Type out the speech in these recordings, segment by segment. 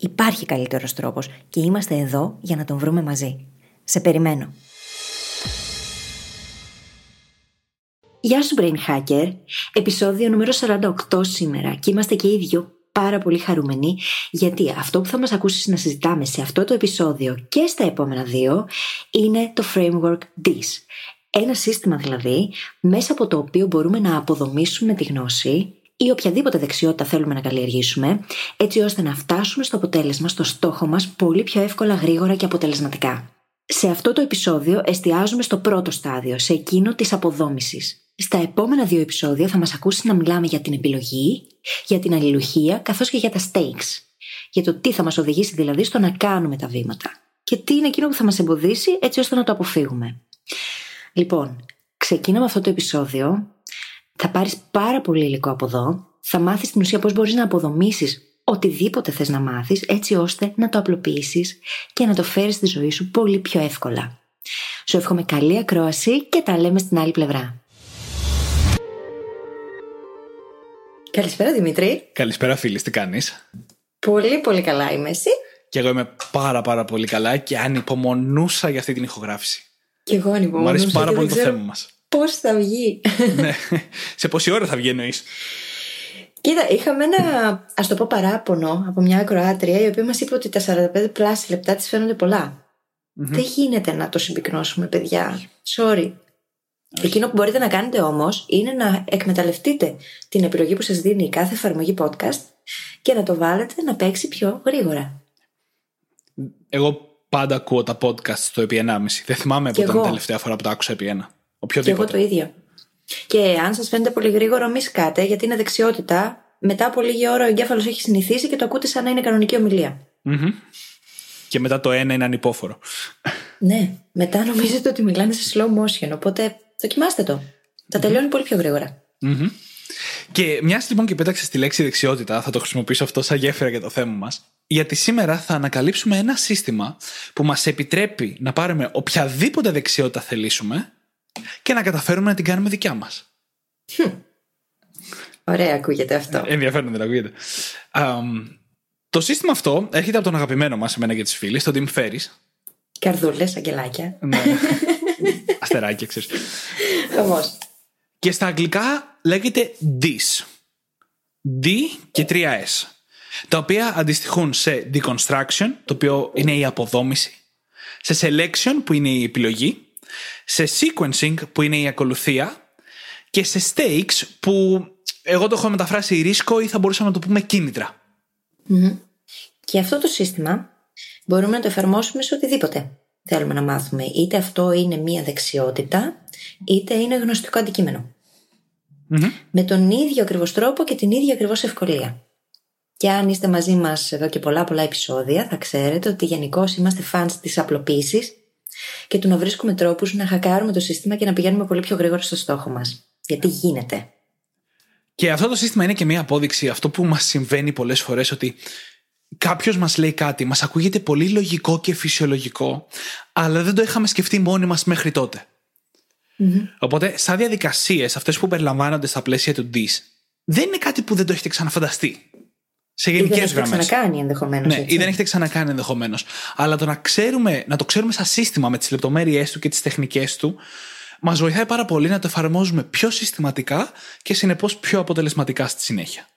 Υπάρχει καλύτερος τρόπος και είμαστε εδώ για να τον βρούμε μαζί. Σε περιμένω. Γεια σου Brain Hacker, επεισόδιο νούμερο 48 σήμερα και είμαστε και οι δυο πάρα πολύ χαρούμενοι γιατί αυτό που θα μας ακούσεις να συζητάμε σε αυτό το επεισόδιο και στα επόμενα δύο είναι το framework DIS. Ένα σύστημα δηλαδή μέσα από το οποίο μπορούμε να αποδομήσουμε τη γνώση ή οποιαδήποτε δεξιότητα θέλουμε να καλλιεργήσουμε, έτσι ώστε να φτάσουμε στο αποτέλεσμα, στο στόχο μας, πολύ πιο εύκολα, γρήγορα και αποτελεσματικά. Σε αυτό το επεισόδιο εστιάζουμε στο πρώτο στάδιο, σε εκείνο της αποδόμησης. Στα επόμενα δύο επεισόδια θα μας ακούσεις να μιλάμε για την επιλογή, για την αλληλουχία, καθώς και για τα stakes. Για το τι θα μας οδηγήσει δηλαδή στο να κάνουμε τα βήματα. Και τι είναι εκείνο που θα μας εμποδίσει έτσι ώστε να το αποφύγουμε. Λοιπόν, ξεκίναμε αυτό το επεισόδιο θα πάρεις πάρα πολύ υλικό από εδώ. Θα μάθεις στην ουσία πώς μπορείς να αποδομήσεις οτιδήποτε θες να μάθεις, έτσι ώστε να το απλοποιήσεις και να το φέρεις στη ζωή σου πολύ πιο εύκολα. Σου εύχομαι καλή ακρόαση και τα λέμε στην άλλη πλευρά. Καλησπέρα Δημήτρη. Καλησπέρα φίλη, τι κάνεις; Πολύ πολύ καλά είμαι εσύ; Και εγώ είμαι πάρα πάρα πολύ καλά και ανυπομονούσα για αυτή την ηχογράφηση. Και εγώ ανυπομονούσα. Μου αρέσει πάρα πολύ το θέμα μας. Πώς θα βγει. ναι. Σε πόση ώρα θα βγει εννοείς; Κοίτα, είχαμε ένα ας το πω παράπονο από μια ακροάτρια η οποία μας είπε ότι τα 45 πλάσια λεπτά της φαίνονται Δεν γίνεται να το συμπυκνώσουμε, παιδιά. Sorry. Εκείνο που μπορείτε να κάνετε όμως είναι να εκμεταλλευτείτε την επιλογή που σας δίνει η κάθε εφαρμογή podcast και να το βάλετε να παίξει πιο γρήγορα. Εγώ πάντα ακούω τα podcast στο επί 1,5. Δεν θυμάμαι από την τελευταία φορά που τα άκουσα επί 1. Οποιοδήποτε. Και εγώ το ίδιο. Και αν σας φαίνεται πολύ γρήγορο, μη σκάτε, γιατί είναι δεξιότητα. Μετά από λίγη ώρα ο εγκέφαλος έχει συνηθίσει και το ακούτε σαν να είναι κανονική Και μετά το ένα είναι ανυπόφορο. Ναι. Μετά νομίζετε ότι μιλάνε σε slow motion. Οπότε δοκιμάστε το. Θα τελειώνει πολύ πιο γρήγορα. Και μιας λοιπόν και πέταξε τη λέξη δεξιότητα, θα το χρησιμοποιήσω αυτό σαν γέφυρα για το θέμα μας. Γιατί σήμερα θα ανακαλύψουμε ένα σύστημα που μας επιτρέπει να πάρουμε οποιαδήποτε δεξιότητα θελήσουμε και να καταφέρουμε να την κάνουμε δικιά μας. Ωραία, ακούγεται αυτό. Ε, ενδιαφέρον δεν ακούγεται. το σύστημα αυτό έρχεται από τον αγαπημένο μας, εμένα και τις φίλες, τον Tim Ferris. Καρδούλες, αγγελάκια. ναι. Αστεράκια, ξέρεις. Όμω. Και στα αγγλικά λέγεται DIS. D και 3S. Τα οποία αντιστοιχούν σε deconstruction, το οποίο είναι η αποδόμηση, σε selection, που είναι η επιλογή, σε sequencing που είναι η ακολουθία και σε stakes που εγώ το έχω μεταφράσει ρίσκο ή θα μπορούσαμε να το πούμε Και αυτό το σύστημα μπορούμε να το εφαρμόσουμε σε οτιδήποτε θέλουμε να μάθουμε. Είτε αυτό είναι μία δεξιότητα, είτε είναι γνωστικό Με τον ίδιο ακριβώς τρόπο και την ίδια ακριβώς ευκολία. Και αν είστε μαζί μας εδώ και πολλά πολλά επεισόδια, θα ξέρετε ότι γενικώς είμαστε fans της απλοποίησης και του να βρίσκουμε τρόπους να χακάρουμε το σύστημα και να πηγαίνουμε πολύ πιο γρήγορα στο στόχο μας. Γιατί γίνεται. Και αυτό το σύστημα είναι και μια απόδειξη αυτό που μας συμβαίνει πολλές φορές ότι κάποιος μας λέει κάτι, μας ακούγεται πολύ λογικό και φυσιολογικό, αλλά δεν το είχαμε σκεφτεί μόνοι μας μέχρι τότε. Mm-hmm. Οπότε, σαν διαδικασίες, αυτές που περιλαμβάνονται στα πλαίσια του DIS, δεν είναι κάτι που δεν το έχετε ξαναφανταστεί. Σε γενικέ γραμμέ. Δεν έχετε ξανακάνει ενδεχομένως. Ναι, ή δεν έχετε ξανακάνει ενδεχομένως. Αλλά το να, ξέρουμε, να το ξέρουμε σαν σύστημα με τις λεπτομέρειές του και τις τεχνικές του, μας βοηθάει πάρα πολύ να το εφαρμόζουμε πιο συστηματικά και συνεπώς πιο αποτελεσματικά στη συνέχεια.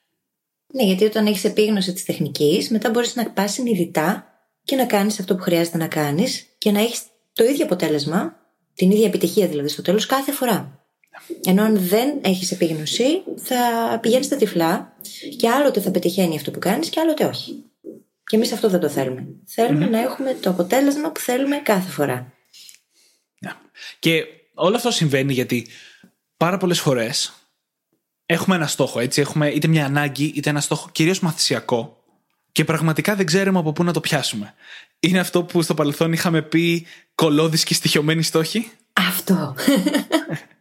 Ναι, γιατί όταν έχεις επίγνωση της τεχνικής, μετά μπορείς να πας συνειδητά και να κάνεις αυτό που χρειάζεται να κάνεις και να έχεις το ίδιο αποτέλεσμα, την ίδια επιτυχία δηλαδή στο τέλος κάθε φορά. Ενώ αν δεν έχεις επίγνωση, θα πηγαίνεις στα τυφλά και άλλοτε θα πετυχαίνει αυτό που κάνεις και άλλοτε όχι. Και εμείς αυτό δεν το θέλουμε. να έχουμε το αποτέλεσμα που θέλουμε κάθε φορά. Ναι. Και όλο αυτό συμβαίνει γιατί πάρα πολλές φορές έχουμε ένα στόχο, έτσι. Έχουμε είτε μια ανάγκη, είτε ένα στόχο κυρίως μαθησιακό και πραγματικά δεν ξέρουμε από πού να το πιάσουμε. Είναι αυτό που στο παρελθόν είχαμε πει κολόδης και στοιχειωμένοι στόχοι. Αυτό.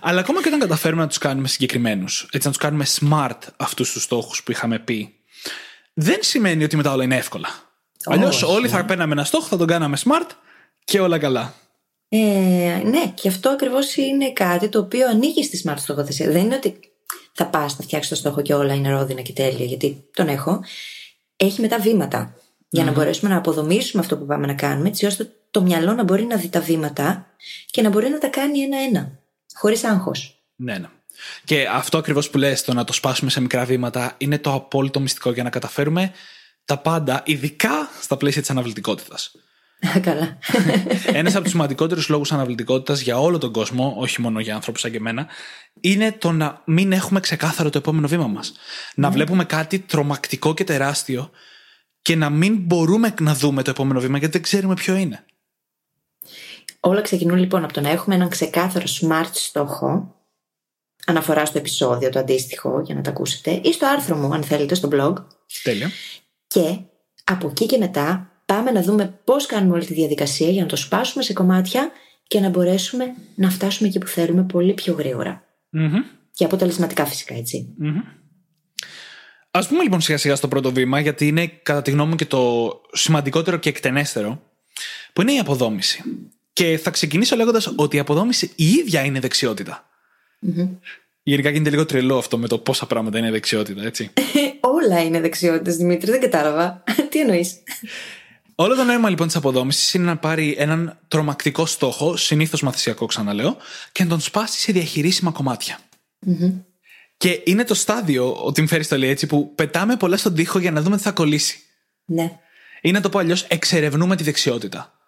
Αλλά ακόμα και όταν καταφέρουμε να τους κάνουμε συγκεκριμένους, έτσι να τους κάνουμε smart αυτούς τους στόχους που είχαμε πει, δεν σημαίνει ότι μετά όλα είναι εύκολα. Αλλιώς όλοι θα παίρναμε ένα στόχο, θα τον κάναμε smart και όλα καλά. Ε, ναι, και αυτό ακριβώς είναι κάτι το οποίο ανοίγει στη smart στοχοθεσία. Δεν είναι ότι θα πας, θα φτιάξεις το στόχο και όλα είναι ρόδινα και τέλεια, γιατί τον έχω. Έχει μετά βήματα για να μπορέσουμε να αποδομήσουμε αυτό που πάμε να κάνουμε, έτσι ώστε το μυαλό να μπορεί να δει τα βήματα και να μπορεί να τα κάνει ένα-ένα, χωρίς άγχος. Ναι, ναι. Και αυτό ακριβώς που λες, το να το σπάσουμε σε μικρά βήματα, είναι το απόλυτο μυστικό για να καταφέρουμε τα πάντα, ειδικά στα πλαίσια της αναβλητικότητας. Καλά. Ένας από τους σημαντικότερους λόγους αναβλητικότητας για όλο τον κόσμο, όχι μόνο για ανθρώπου σαν και εμένα, είναι το να μην έχουμε ξεκάθαρο το επόμενο βήμα μας. Να ναι. βλέπουμε κάτι τρομακτικό και τεράστιο και να μην μπορούμε να δούμε το επόμενο βήμα γιατί δεν ξέρουμε ποιο είναι. Όλα ξεκινούν λοιπόν από το να έχουμε έναν ξεκάθαρο smart στόχο, αναφορά στο επεισόδιο το αντίστοιχο για να τα ακούσετε, ή στο άρθρο μου, αν θέλετε, στο blog. Τέλεια. Και από εκεί και μετά πάμε να δούμε πώς κάνουμε όλη τη διαδικασία για να το σπάσουμε σε κομμάτια και να μπορέσουμε να φτάσουμε εκεί που θέλουμε πολύ πιο γρήγορα. Και αποτελεσματικά φυσικά, έτσι. Α πούμε λοιπόν σιγά σιγά στο πρώτο βήμα, γιατί είναι κατά τη γνώμη μου και το σημαντικότερο και εκτενέστερο, που είναι η αποδόμηση. Και θα ξεκινήσω λέγοντας ότι η αποδόμηση η ίδια είναι δεξιότητα. Mm-hmm. Γενικά γίνεται λίγο τρελό αυτό με το πόσα πράγματα είναι δεξιότητα, έτσι. Όλα είναι δεξιότητες, Δημήτρη, δεν κατάλαβα. Τι εννοείς; Όλο το νόημα λοιπόν της αποδόμησης είναι να πάρει έναν τρομακτικό στόχο, συνήθως μαθησιακό ξαναλέω, και να τον σπάσει σε διαχειρίσιμα Και είναι το στάδιο, ο Τιμ Φέρις το λέει έτσι, που πετάμε πολλά στον τοίχο για να δούμε τι θα κολλήσει. Ναι. Ή να το πω αλλιώς, εξερευνούμε τη δεξιότητα.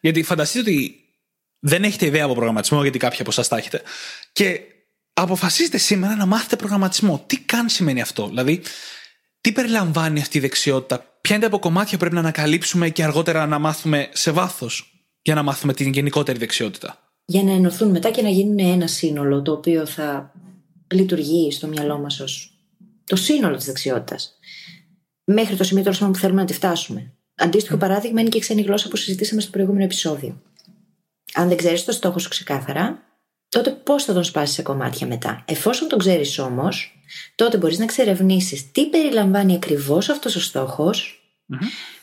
Γιατί φανταστείτε ότι δεν έχετε ιδέα από προγραμματισμό, γιατί κάποιοι από εσάς τα έχετε. Και αποφασίζετε σήμερα να μάθετε προγραμματισμό. Τι καν σημαίνει αυτό, Δηλαδή, τι περιλαμβάνει αυτή η δεξιότητα, ποια είναι τα αποκομμάτια που πρέπει να ανακαλύψουμε και αργότερα να μάθουμε σε βάθος για να μάθουμε την γενικότερη δεξιότητα; Για να ενωθούν μετά και να γίνουν ένα σύνολο το οποίο θα λειτουργεί στο μυαλό μας ως το σύνολο της δεξιότητας. Μέχρι το σημείο τέλος που θέλουμε να τη φτάσουμε. Αντίστοιχο παράδειγμα είναι και η ξένη γλώσσα που συζητήσαμε στο προηγούμενο επεισόδιο. Αν δεν ξέρεις το στόχο σου ξεκάθαρα, τότε πώς θα τον σπάσεις σε κομμάτια μετά. Εφόσον τον ξέρεις όμως, τότε μπορείς να εξερευνήσει τι περιλαμβάνει ακριβώς αυτός ο στοχο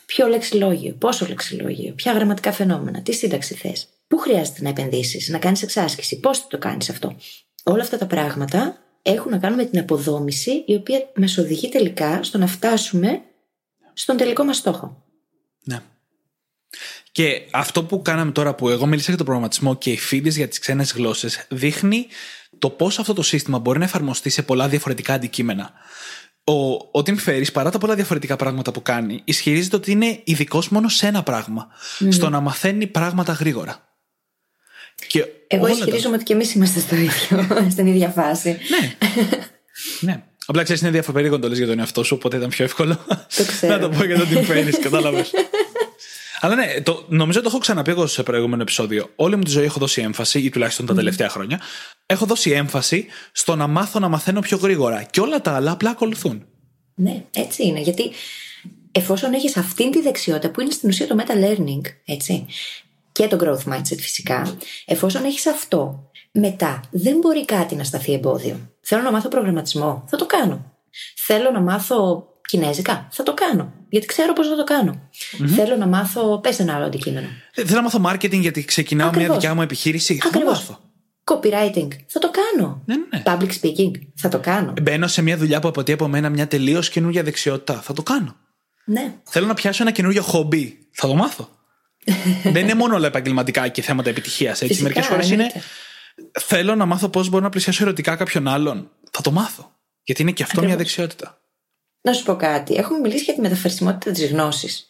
ποιο λεξιλόγιο, πόσο λεξιλόγιο, ποια γραμματικά φαινόμενα, τι σύνταξη θες, πού χρειάζεται να επενδύσεις, να κάνεις εξάσκηση, πώς θα το κάνεις αυτό. Όλα αυτά τα πράγματα έχουν να κάνουν με την αποδόμηση, η οποία μας οδηγεί τελικά στο να φτάσουμε στον τελικό μας στόχο. Ναι. Και αυτό που κάναμε τώρα που εγώ μίλησα για τον προγραμματισμό και οι φίλε για τις ξένες γλώσσες δείχνει το πώς αυτό το σύστημα μπορεί να εφαρμοστεί σε πολλά διαφορετικά αντικείμενα. Ο, ο Tim Ferriss, παρά τα πολλά διαφορετικά πράγματα που κάνει, ισχυρίζεται ότι είναι ειδικός μόνο σε ένα πράγμα. Στο να μαθαίνει πράγματα γρήγορα. Και Εγώ ισχυρίζομαι ότι και εμείς είμαστε στο ίδιο, στην ίδια φάση. Ναι. ναι. Απλά ξέρεις, είναι διαφορετικό το λες για τον εαυτό σου, οπότε ήταν πιο εύκολο να το πω για τον Tim Ferriss, κατάλαβες. Αλλά ναι, το, νομίζω το έχω ξαναπεί εγώ σε προηγούμενο επεισόδιο. Όλη μου τη ζωή έχω δώσει έμφαση, ή τουλάχιστον τα τελευταία χρόνια, έχω δώσει έμφαση στο να μάθω να μαθαίνω πιο γρήγορα. Και όλα τα άλλα απλά ακολουθούν. Ναι, έτσι είναι. Γιατί εφόσον έχεις αυτή τη δεξιότητα που είναι στην ουσία το meta learning, έτσι, και το growth mindset φυσικά, εφόσον έχεις αυτό, μετά δεν μπορεί κάτι να σταθεί εμπόδιο. Θέλω να μάθω προγραμματισμό, θα το κάνω. Θέλω να μάθω Κινέζικα, θα το κάνω. Γιατί ξέρω πώς να το κανω Θέλω να μάθω. Πες ένα άλλο αντικείμενο. Ε, θέλω να μάθω marketing γιατί ξεκινάω Ακριβώς. μια δικιά μου επιχείρηση. Θα το μάθω. Copywriting. Θα το κάνω. Ναι, ναι. Public speaking. Θα το κάνω. Μπαίνω σε μια δουλειά που αποτελεί από μένα μια τελείως καινούργια δεξιότητα. Θα το κάνω. Ναι. Θέλω να πιάσω ένα καινούριο χομπί. Θα το μάθω. Δεν είναι μόνο όλα επαγγελματικά και θέματα επιτυχίας. Μερικές φορές είναι. Θέλω να μάθω πώς μπορώ να πλησιάσω ερωτικά κάποιον άλλον. Θα το μάθω. Γιατί είναι και αυτό μια δεξιότητα. Να σου πω κάτι. Έχουμε μιλήσει για τη μεταφερσιμότητα της γνώσης.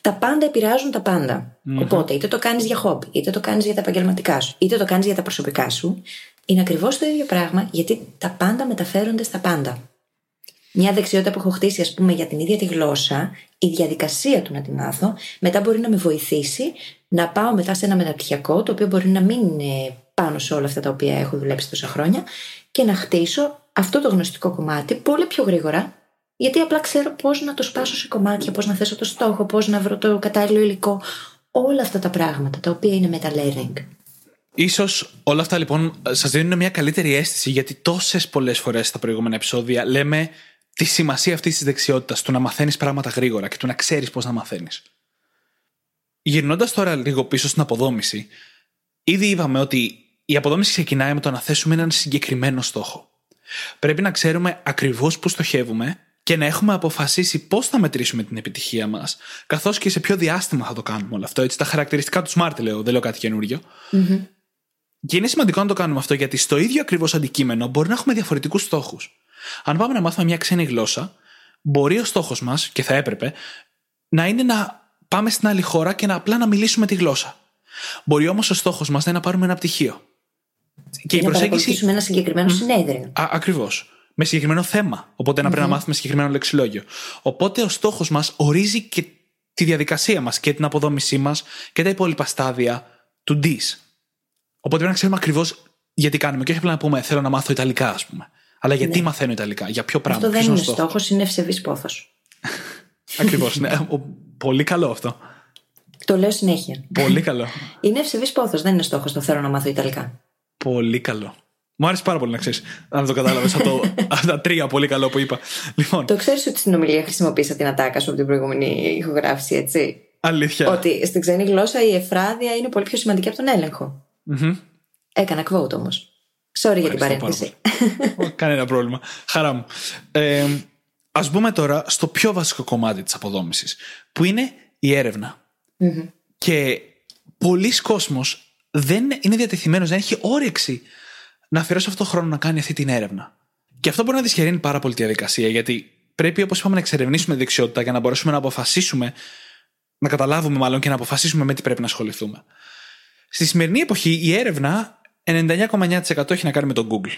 Τα πάντα επηρεάζουν τα παντα Οπότε, είτε το κάνεις για χόμπι, είτε το κάνεις για τα επαγγελματικά σου, είτε το κάνεις για τα προσωπικά σου, είναι ακριβώς το ίδιο πράγμα γιατί τα πάντα μεταφέρονται στα πάντα. Μια δεξιότητα που έχω χτίσει, ας πούμε, για την ίδια τη γλώσσα, η διαδικασία του να τη μάθω, μετά μπορεί να με βοηθήσει να πάω μετά σε ένα μεταπτυχιακό, το οποίο μπορεί να μην είναι πάνω σε όλα αυτά τα οποία έχω δουλέψει τόσα χρόνια, και να χτίσω αυτό το γνωστικό κομμάτι πολύ πιο γρήγορα, γιατί απλά ξέρω πώς να το σπάσω σε κομμάτια, πώς να θέσω το στόχο, πώς να βρω το κατάλληλο υλικό. Όλα αυτά τα πράγματα τα οποία είναι meta-learning. Ίσως όλα αυτά λοιπόν σας δίνουν μια καλύτερη αίσθηση γιατί τόσες πολλές φορές στα προηγούμενα επεισόδια λέμε τη σημασία αυτής της δεξιότητας, του να μαθαίνεις πράγματα γρήγορα και του να ξέρεις πώς να μαθαίνεις. Γυρνώντας τώρα λίγο πίσω στην αποδόμηση, ήδη είπαμε ότι η αποδόμηση ξεκινάει με το να θέσουμε έναν συγκεκριμένο στόχο. Πρέπει να ξέρουμε ακριβώς πού στοχεύουμε και να έχουμε αποφασίσει πώς θα μετρήσουμε την επιτυχία μας, καθώς και σε ποιο διάστημα θα το κάνουμε όλο αυτό. Έτσι, τα χαρακτηριστικά του Smart λέω, δεν λέω κάτι καινούριο. Mm-hmm. Και είναι σημαντικό να το κάνουμε αυτό γιατί στο ίδιο ακριβώς αντικείμενο μπορεί να έχουμε διαφορετικούς στόχους. Αν πάμε να μάθουμε μια ξένη γλώσσα, μπορεί ο στόχος μας, και θα έπρεπε, να είναι να πάμε στην άλλη χώρα και να απλά να μιλήσουμε τη γλώσσα. Μπορεί όμως ο στόχος μας να είναι να πάρουμε ένα πτυχίο. Και, η προσέγγιση. Να ένα συγκεκριμένο συνέδριο. Ακριβώς. Με συγκεκριμένο θέμα. Οπότε να πρέπει να μάθουμε συγκεκριμένο λεξιλόγιο. Οπότε ο στόχος μας ορίζει και τη διαδικασία μας και την αποδόμησή μας και τα υπόλοιπα στάδια του DIS. Οπότε πρέπει να ξέρουμε ακριβώς γιατί κάνουμε. Και όχι απλά να πούμε Θέλω να μάθω Ιταλικά, ας πούμε. Αλλά γιατί ναι. μαθαίνω Ιταλικά, για ποιο πράγμα. Αυτό δεν είναι στόχος, είναι ευσεβής πόθος. Ακριβώς. ναι. Πολύ καλό αυτό. Το λέω συνέχεια. Πολύ καλό. είναι ευσεβής πόθος, δεν είναι στόχος το θέλω να μάθω Ιταλικά. Πολύ καλό. Μου άρεσε πάρα πολύ να ξέρεις. Αν το κατάλαβες από τα τρία πολύ καλό που είπα. Λοιπόν. Το ξέρεις ότι στην ομιλία χρησιμοποίησα την ατάκα σου από την προηγούμενη ηχογράφηση, έτσι; Αλήθεια. Ότι στην ξένη γλώσσα η εφράδια είναι πολύ πιο σημαντική από τον έλεγχο. Mm-hmm. Έκανα quote όμως. Sorry για την παρένθεση. Κανένα πρόβλημα. Χαρά μου. Ε, Α μπούμε τώρα στο πιο βασικό κομμάτι της αποδόμησης, που είναι η ερευνα Και πολλοί κόσμος δεν είναι διατεθειμένος, δεν έχει όρεξη να αφιερώσει αυτό το χρόνο να κάνει αυτή την έρευνα. Και αυτό μπορεί να δυσχεραίνει πάρα πολύ τη διαδικασία, γιατί πρέπει, όπως είπαμε, να εξερευνήσουμε δεξιότητα για να μπορέσουμε να αποφασίσουμε, να καταλάβουμε μάλλον και να αποφασίσουμε με τι πρέπει να ασχοληθούμε. Στη σημερινή εποχή η έρευνα 99,9% έχει να κάνει με το Google.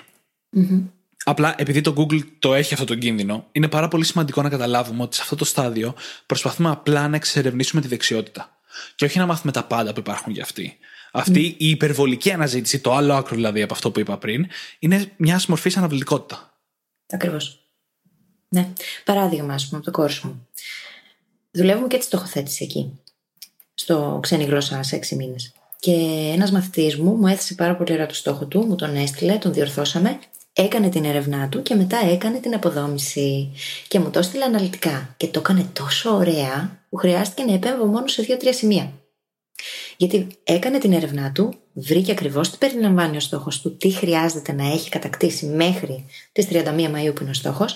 Απλά επειδή το Google το έχει αυτό το κίνδυνο, είναι πάρα πολύ σημαντικό να καταλάβουμε ότι σε αυτό το στάδιο προσπαθούμε απλά να εξερευνήσουμε τη δεξιότητα. Και όχι να μάθουμε τα πάντα που υπάρχουν για αυτή. Αυτή η υπερβολική αναζήτηση, το άλλο άκρο δηλαδή από αυτό που είπα πριν, είναι μιας μορφής αναβλητικότητα. Ακριβώς. Ναι. Παράδειγμα, ας πούμε, από το κόρσο μου. Δουλεύουμε και τη στοχοθέτηση εκεί. Στο ξένη γλώσσα σε έξι μήνες. Και ένας μαθητής μου μου έθεσε πάρα πολύ ωραία το στόχο του, μου τον έστειλε, τον διορθώσαμε, έκανε την έρευνά του και μετά έκανε την αποδόμηση. Και μου το έστειλε αναλυτικά. Και το έκανε τόσο ωραία που χρειάστηκε να επέμβω μόνο σε δύο-τρία σημεία. Γιατί έκανε την έρευνά του, βρήκε ακριβώς τι περιλαμβάνει ο στόχος του, τι χρειάζεται να έχει κατακτήσει μέχρι τις 31 Μαου που είναι ο στόχος,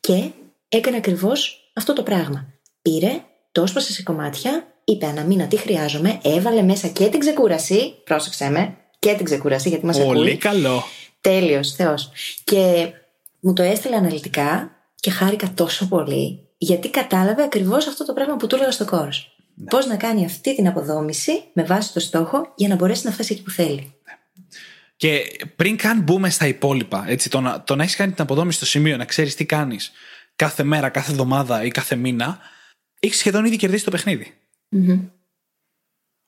και έκανε ακριβώς αυτό το πράγμα. Πήρε, το έσπασε σε κομμάτια, είπε αναμήνα τι χρειάζομαι, έβαλε μέσα και την ξεκούραση, πρόσεξε με, και την ξεκούραση γιατί μας ακούει. Πολύ καλό. Τέλειος, Θεός. Και μου το έστειλε αναλυτικά και χάρηκα τόσο πολύ γιατί κατάλαβε ακριβώς αυτό το πράγμα που του έλεγα στο κόρο. Ναι. Πώς να κάνει αυτή την αποδόμηση με βάση το στόχο για να μπορέσει να φτάσει εκεί που θέλει. Και πριν καν μπούμε στα υπόλοιπα, έτσι, το να, το να έχεις κάνει την αποδόμηση στο σημείο, να ξέρεις τι κάνεις κάθε μέρα, κάθε εβδομάδα ή κάθε μήνα, έχεις σχεδόν ήδη κερδίσει το παιχνίδι. Mm-hmm.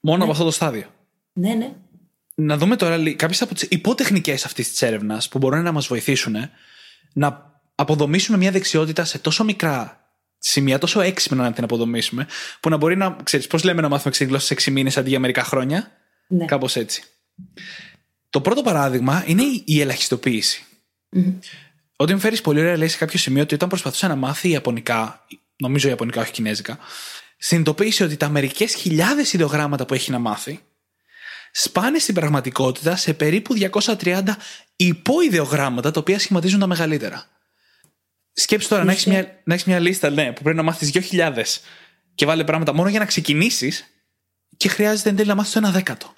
Μόνο ναι. από αυτό το στάδιο. Ναι, ναι. Να δούμε τώρα κάποιες από τις υπότεχνικέ αυτής της έρευνας που μπορούν να μας βοηθήσουν να αποδομήσουμε μια δεξιότητα σε τόσο μικρά σημεία, τόσο έξυπνα να την αποδομήσουμε, που να μπορεί να. ξέρεις, πώς λέμε να μάθουμε ξένη γλώσσα σε 6 μήνες αντί για μερικά χρόνια; Ναι. Κάπως έτσι. Το πρώτο παράδειγμα είναι η ελαχιστοποίηση. Ότι μου φέρεις πολύ ωραία λέει σε κάποιο σημείο ότι όταν προσπαθούσα να μάθει Ιαπωνικά, νομίζω Ιαπωνικά, όχι Κινέζικα, συνειδητοποίησε ότι τα μερικές χιλιάδες ιδεογράμματα που έχει να μάθει σπάνε στην πραγματικότητα σε περίπου 230 υποειδεογράμματα τα οποία σχηματίζουν τα μεγαλύτερα. Σκέψου τώρα να έχεις μια, να έχεις μια λίστα ναι, που πρέπει να μάθεις 2.000 και βάλε πράγματα μόνο για να ξεκινήσεις και χρειάζεται εν τέλει να μάθεις το ένα δέκατο.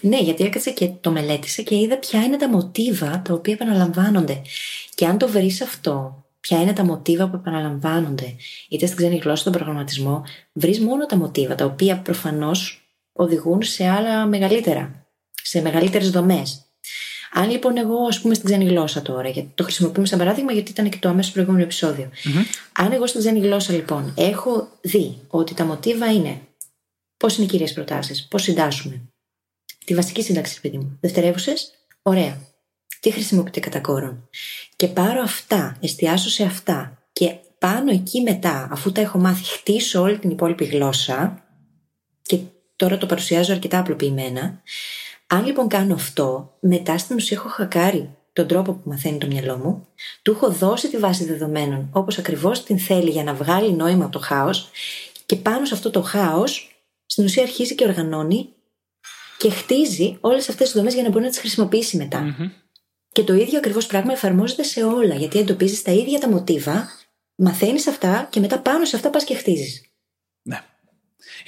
Ναι, γιατί έκατσε και το μελέτησε και είδα ποια είναι τα μοτίβα τα οποία επαναλαμβάνονται. Και αν το βρεις αυτό, ποια είναι τα μοτίβα που επαναλαμβάνονται, είτε στην ξένη γλώσσα, στον προγραμματισμό, βρεις μόνο τα μοτίβα τα οποία προφανώς οδηγούν σε άλλα μεγαλύτερα, σε μεγαλύτερες δομές. Αν λοιπόν εγώ, ας πούμε, στην ξένη γλώσσα τώρα, γιατί το χρησιμοποιούμε σαν παράδειγμα, γιατί ήταν και το αμέσω προηγούμενο επεισόδιο. Αν εγώ στην ξένη γλώσσα λοιπόν έχω δει ότι τα μοτίβα είναι πώς είναι οι κυρίες προτάσεις, πώς συντάσσουμε, τη βασική σύνταξη, παιδί μου, δευτερεύουσες, ωραία. Τι χρησιμοποιείται κατά κόρον. Και πάρω αυτά, εστιάσω σε αυτά και πάνω εκεί μετά, αφού τα έχω μάθει, χτίσω όλη την υπόλοιπη γλώσσα και τώρα το παρουσιάζω αρκετά απλοποιημένα. Αν λοιπόν κάνω αυτό, μετά στην ουσία έχω χακάρει τον τρόπο που μαθαίνει το μυαλό μου, του έχω δώσει τη βάση δεδομένων όπως ακριβώς την θέλει για να βγάλει νόημα από το χάος και πάνω σε αυτό το χάος, στην ουσία αρχίζει και οργανώνει και χτίζει όλες αυτές τις δομές για να μπορεί να τις χρησιμοποιήσει Και το ίδιο ακριβώς πράγμα εφαρμόζεται σε όλα, γιατί εντοπίζεις τα ίδια τα μοτίβα, μαθαίνεις αυτά και μετά πάνω σε αυτά πας και χτίζεις. Ναι.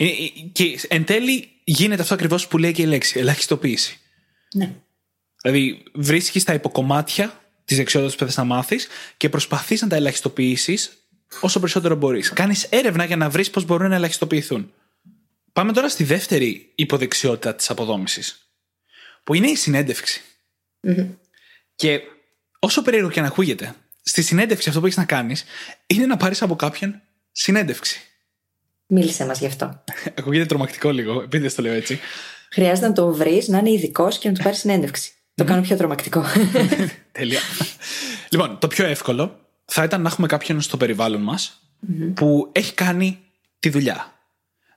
Ε, ε, Και εν τέλει γίνεται αυτό ακριβώς που λέει και η λέξη, ελαχιστοποίηση. Ναι. Δηλαδή, βρίσκεις τα υποκομμάτια της δεξιότητας που θες να μάθεις και προσπαθείς να τα ελαχιστοποιήσεις όσο περισσότερο μπορείς. Κάνεις έρευνα για να βρεις πώς μπορούν να ελαχιστοποιηθούν. Πάμε τώρα στη δεύτερη υποδεξιότητα της αποδόμησης, που είναι η συνέντευξη. Και όσο περίεργο και αν ακούγεται, στη συνέντευξη αυτό που έχεις να κάνεις είναι να πάρεις από κάποιον συνέντευξη. Μίλησε μας γι' αυτό. Ακούγεται τρομακτικό λίγο, επειδή το λέω έτσι. Χρειάζεται να τον βρεις, να είναι ειδικό και να του πάρεις συνέντευξη. Το κάνω πιο τρομακτικό. Τέλεια. λοιπόν, το πιο εύκολο θα ήταν να έχουμε κάποιον στο περιβάλλον μας που έχει κάνει τη δουλειά.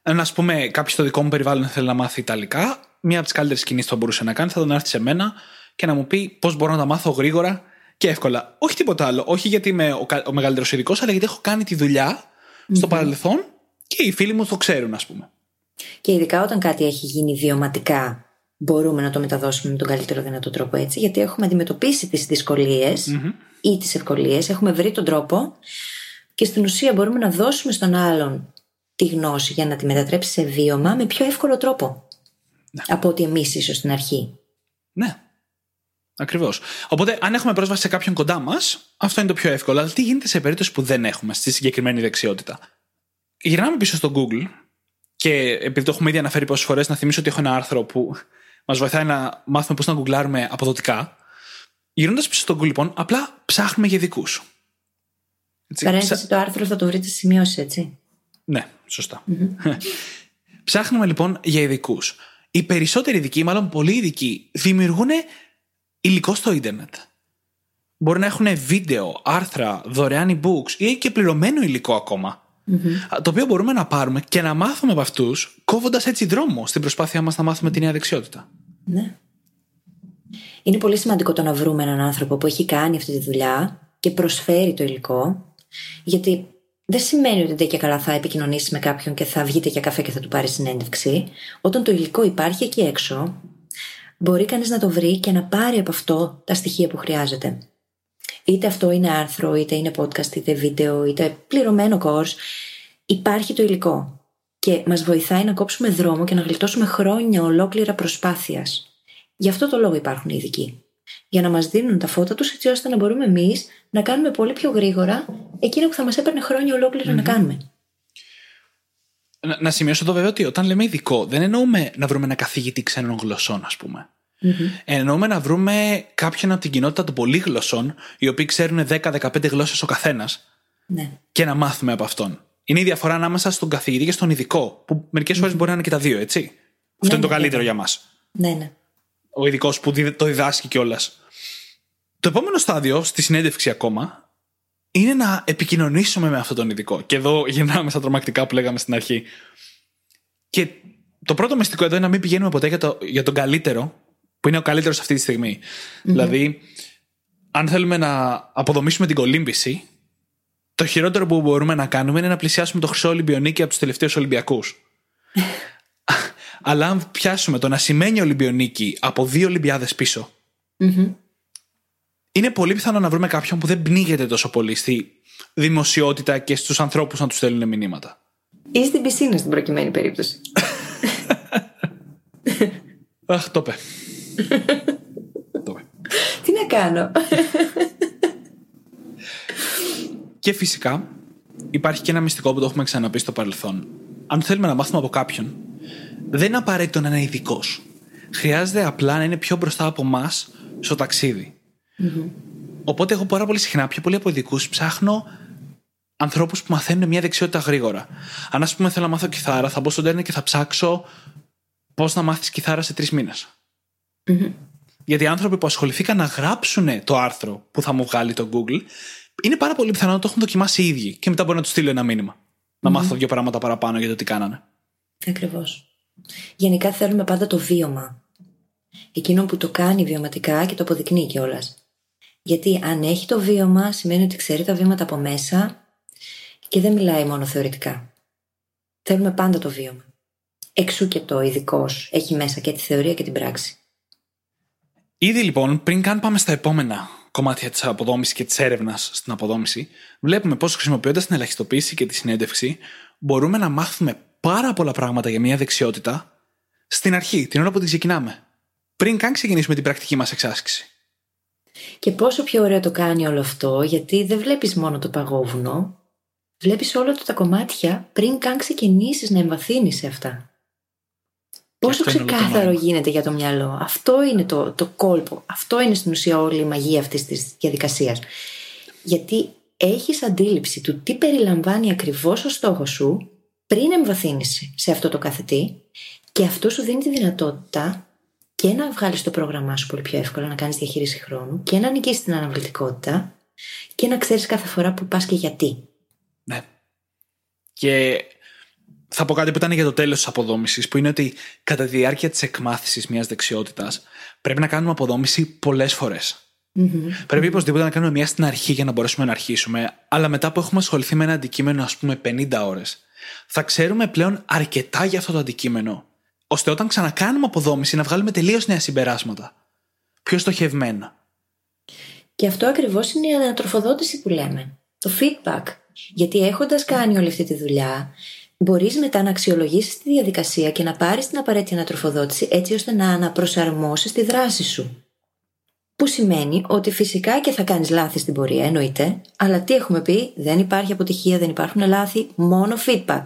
Να ας πούμε, κάποιος στο δικό μου περιβάλλον θέλει να μάθει Ιταλικά, μία από τις καλύτερες κινήσει που θα μπορούσε να κάνει θα τον έρθει σε μένα και να μου πει πώς μπορώ να τα μάθω γρήγορα και εύκολα. Όχι τίποτα άλλο. Όχι γιατί είμαι ο, κα- ο μεγαλύτερος ειδικός, αλλά γιατί έχω κάνει τη δουλειά στο παρελθόν και οι φίλοι μου το ξέρουν, ας πούμε. και ειδικά όταν κάτι έχει γίνει βιωματικά, μπορούμε να το μεταδώσουμε με τον καλύτερο δυνατό τρόπο έτσι, γιατί έχουμε αντιμετωπίσει τις δυσκολίες ή τις ευκολίες, έχουμε βρει τον τρόπο και στην ουσία μπορούμε να δώσουμε στον άλλον τη γνώση για να τη μετατρέψει σε βίωμα με πιο εύκολο τρόπο. Από ότι εμείς ίσως στην αρχή. Ναι. Ακριβώς. Οπότε, αν έχουμε πρόσβαση σε κάποιον κοντά μας, αυτό είναι το πιο εύκολο. Αλλά τι γίνεται σε περίπτωση που δεν έχουμε στη συγκεκριμένη δεξιότητα; Γυρνάμε πίσω στο Google και επειδή το έχουμε ήδη αναφέρει πόσες φορές, να θυμίσω ότι έχω ένα άρθρο που μας βοηθάει να μάθουμε πώς να γκουγκλάρουμε αποδοτικά. Γυρνώντας πίσω στο Google, λοιπόν, απλά ψάχνουμε για ειδικού. Παρένθεση το άρθρο θα το βρείτε στι σημειώσει, έτσι. Ναι, σωστά. Ψάχνουμε λοιπόν για ειδικούς. Οι περισσότεροι ειδικοί, μάλλον πολλοί ειδικοί, δημιουργούν υλικό στο ίντερνετ. Μπορεί να έχουν βίντεο, άρθρα, δωρεάν e-books ή και πληρωμένο υλικό ακόμα. Το οποίο μπορούμε να πάρουμε και να μάθουμε από αυτούς, κόβοντας έτσι δρόμο στην προσπάθειά μας να μάθουμε τη νέα δεξιότητα. Ναι. Είναι πολύ σημαντικό το να βρούμε έναν άνθρωπο που έχει κάνει αυτή τη δουλειά και προσφέρει το υλικό, γιατί δεν σημαίνει ότι δεν και καλά θα επικοινωνήσει με κάποιον και θα βγείτε για καφέ και θα του πάρει συνέντευξη. Όταν το υλικό υπάρχει εκεί έξω, μπορεί κανείς να το βρει και να πάρει από αυτό τα στοιχεία που χρειάζεται. Είτε αυτό είναι άρθρο, είτε είναι podcast, είτε βίντεο, είτε πληρωμένο course. Υπάρχει το υλικό. Και μας βοηθάει να κόψουμε δρόμο και να γλιτώσουμε χρόνια ολόκληρα προσπάθειας. Γι' αυτό το λόγο υπάρχουν οι ειδικοί. Για να μας δίνουν τα φώτα τους, έτσι ώστε να μπορούμε εμείς να κάνουμε πολύ πιο γρήγορα εκείνο που θα μας έπαιρνε χρόνια ολόκληρα να κάνουμε. Να, να σημειώσω εδώ βέβαια ότι όταν λέμε ειδικό, δεν εννοούμε να βρούμε ένα καθηγητή ξένων γλωσσών, ας πούμε. Εννοούμε να βρούμε κάποιον από την κοινότητα των πολύγλωσσων, οι οποίοι ξέρουν 10-15 γλώσσες ο καθένας, Ναι. και να μάθουμε από αυτόν. Είναι η διαφορά ανάμεσα στον καθηγητή και στον ειδικό, που μερικές φορές μπορεί να είναι και τα δύο, έτσι. Αυτό είναι το ναι, καλύτερο βέβαια. για μας. Ναι, ναι. Ο ειδικός που διδ- το διδάσκει κιόλας. Το επόμενο στάδιο, στη συνέντευξη ακόμα, είναι να επικοινωνήσουμε με αυτόν τον ειδικό. Και εδώ γυρνάμε στα τρομακτικά που λέγαμε στην αρχή. Και το πρώτο μυστικό εδώ είναι να μην πηγαίνουμε ποτέ για, το, για τον καλύτερο, που είναι ο καλύτερος αυτή τη στιγμή. Δηλαδή, αν θέλουμε να αποδομήσουμε την κολύμπηση, το χειρότερο που μπορούμε να κάνουμε είναι να πλησιάσουμε το χρυσό Ολυμπιονίκη από τους τελευταίους Ολυμπιακούς. Αλλά αν πιάσουμε το να σημαίνει Ολυμπιονίκη από δύο Ολυμπιάδες είναι πολύ πιθανό να βρούμε κάποιον που δεν πνίγεται τόσο πολύ στη δημοσιότητα και στους ανθρώπους να τους στέλνουν μηνύματα. Ή στην πισίνα στην προκειμένη περίπτωση. Αχ, το είπε. Τι να κάνω; και φυσικά υπάρχει και ένα μυστικό που το έχουμε ξαναπεί στο παρελθόν. Αν θέλουμε να μάθουμε από κάποιον, δεν είναι απαραίτητο να είναι ειδικός. Χρειάζεται απλά να είναι πιο μπροστά από εμά στο ταξιδι Οπότε εγώ πάρα πολύ συχνά, πιο πολύ από ειδικούς, ψάχνω ανθρώπους που μαθαίνουν μια δεξιότητα γρήγορα. Αν ας πούμε θέλω να μάθω κιθάρα, θα μπω στο Ιντερνετ και θα ψάξω πώς να μάθεις κιθάρα σε τρεις μήνες. Γιατί οι άνθρωποι που ασχοληθήκαν να γράψουν το άρθρο που θα μου βγάλει το Google, είναι πάρα πολύ πιθανό να το έχουν δοκιμάσει οι ίδιοι και μετά μπορεί να τους στείλω ένα μήνυμα. Να μάθω δύο πράγματα παραπάνω για το τι κάνανε. Ακριβώς. Γενικά θέλουμε πάντα το βίωμα. Εκείνο που το κάνει βιωματικά και το αποδεικνύει κιόλας. Γιατί αν έχει το βίωμα, σημαίνει ότι ξέρει τα βήματα από μέσα και δεν μιλάει μόνο θεωρητικά. Θέλουμε πάντα το βίωμα. Εξού και το ειδικός έχει μέσα και τη θεωρία και την πράξη. Ήδη λοιπόν, πριν καν πάμε στα επόμενα κομμάτια της αποδόμησης και της έρευνας στην αποδόμηση, βλέπουμε πώς χρησιμοποιώντας την ελαχιστοποίηση και τη συνέντευξη, μπορούμε να μάθουμε πάρα πολλά πράγματα για μια δεξιότητα στην αρχή, την ώρα που την ξεκινάμε. Πριν καν ξεκινήσουμε την πρακτική μας εξάσκηση. Και πόσο πιο ωραίο το κάνει όλο αυτό, γιατί δεν βλέπεις μόνο το παγόβουνο, βλέπεις όλα τα κομμάτια πριν καν ξεκινήσεις να εμβαθύνεις σε αυτά. Πόσο ξεκάθαρο γίνεται για το μυαλό. Αυτό είναι το, το κόλπο. Αυτό είναι στην ουσία όλη η μαγεία αυτής της διαδικασίας. Γιατί έχεις αντίληψη του τι περιλαμβάνει ακριβώς ο στόχος σου πριν εμβαθύνεις σε αυτό το καθετή και αυτό σου δίνει τη δυνατότητα και να βγάλεις το πρόγραμμά σου πολύ πιο εύκολα, να κάνεις διαχείριση χρόνου και να νικήσεις την αναβλητικότητα και να ξέρεις κάθε φορά που πας και γιατί. Ναι. Και θα πω κάτι που ήταν για το τέλος της αποδόμησης, που είναι ότι κατά τη διάρκεια της εκμάθησης μιας δεξιότητας πρέπει να κάνουμε αποδόμηση πολλές φορές. Mm-hmm. Πρέπει οπωσδήποτε να κάνουμε μια στην αρχή για να μπορέσουμε να αρχίσουμε, αλλά μετά που έχουμε ασχοληθεί με ένα αντικείμενο, ας πούμε, 50 ώρες, θα ξέρουμε πλέον αρκετά για αυτό το αντικείμενο, ώστε όταν ξανακάνουμε αποδόμηση να βγάλουμε τελείως νέα συμπεράσματα. Πιο στοχευμένα. Και αυτό ακριβώς είναι η ανατροφοδότηση που λέμε. Το feedback. Γιατί έχοντας κάνει όλη αυτή τη δουλειά, μπορείς μετά να αξιολογήσεις τη διαδικασία και να πάρεις την απαραίτητη ανατροφοδότηση έτσι ώστε να αναπροσαρμόσεις τη δράση σου. Που σημαίνει ότι φυσικά και θα κάνεις λάθη στην πορεία, εννοείται, αλλά τι έχουμε πει, δεν υπάρχει αποτυχία, δεν υπάρχουν λάθη, μόνο feedback.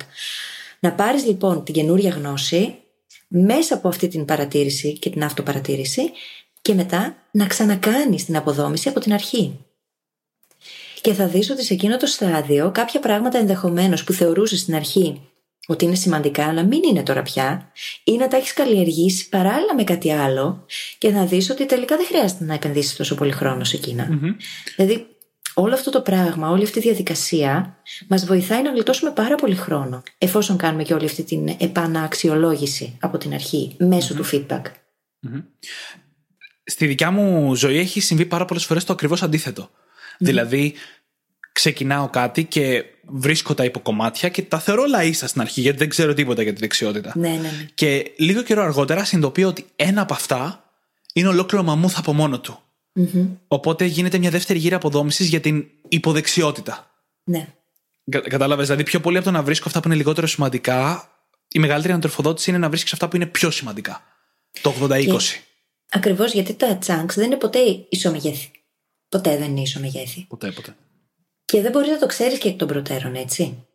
Να πάρεις λοιπόν την καινούρια γνώση μέσα από αυτή την παρατήρηση και την αυτοπαρατήρηση και μετά να ξανακάνεις την αποδόμηση από την αρχή. Και θα δεις ότι σε εκείνο το στάδιο κάποια πράγματα ενδεχομένως που θεωρούσες στην αρχή ότι είναι σημαντικά να μην είναι τώρα πια ή να τα έχεις καλλιεργήσει παράλληλα με κάτι άλλο και να δεις ότι τελικά δεν χρειάζεται να επενδύσεις τόσο πολύ χρόνο σε εκεινα Δηλαδή όλο αυτό το πράγμα, όλη αυτή η διαδικασία μας βοηθάει να γλιτώσουμε πάρα πολύ χρόνο εφόσον κάνουμε και όλη αυτή την επαναξιολόγηση από την αρχή του feedback. Στη δικιά μου ζωή έχει συμβεί πάρα πολλές φορές το ακριβώς Δηλαδή ξεκινάω κάτι και βρίσκω τα υποκομμάτια και τα θεωρώ λαΐσα στην αρχή γιατί δεν ξέρω τίποτα για τη δεξιότητα. Ναι, ναι, ναι. Και λίγο καιρό αργότερα συνειδητοποιώ ότι ένα από αυτά είναι ολόκληρο μαμούθ από μόνο του. Mm-hmm. Οπότε γίνεται μια δεύτερη γύρα αποδόμησης για την υποδεξιότητα. Ναι. Κα, Κατάλαβες. Δηλαδή, πιο πολύ από το να βρίσκω αυτά που είναι λιγότερο σημαντικά, η μεγαλύτερη αντροφοδότηση είναι να βρίσκεις αυτά που είναι πιο σημαντικά. Το 80-20. Ακριβώς γιατί τα chunks δεν είναι ποτέ ισομεγέθη. Ποτέ δεν είναι ισομεγέθη. Ποτέ, ποτέ. Και δεν μπορείς να το ξέρεις και εκ των προτέρων, έτσι.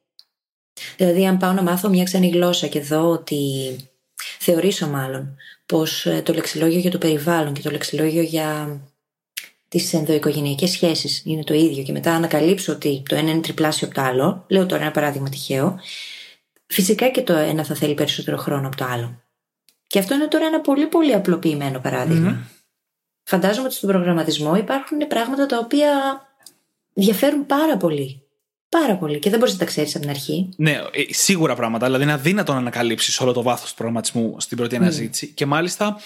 Δηλαδή, αν πάω να μάθω μια ξένη γλώσσα και δω ότι. Θεωρήσω μάλλον πως ε, το λεξιλόγιο για το περιβάλλον και το λεξιλόγιο για τις ενδοοικογενειακές σχέσεις είναι το ίδιο και μετά ανακαλύψω ότι το ένα είναι τριπλάσιο από το άλλο, λέω τώρα ένα παράδειγμα τυχαίο, φυσικά και το ένα θα θέλει περισσότερο χρόνο από το άλλο. Και αυτό είναι τώρα ένα πολύ πολύ απλοποιημένο παράδειγμα. Mm. Φαντάζομαι ότι στον προγραμματισμό υπάρχουν πράγματα τα οποία διαφέρουν πάρα πολύ. Πάρα πολύ. Και δεν μπορείς να τα ξέρεις από την αρχή. Ναι, ε, σίγουρα πράγματα. Δηλαδή είναι αδύνατο να ανακαλύψεις όλο το βάθος του προγραμματισμού στην πρώτη αναζήτηση. Και μάλιστα,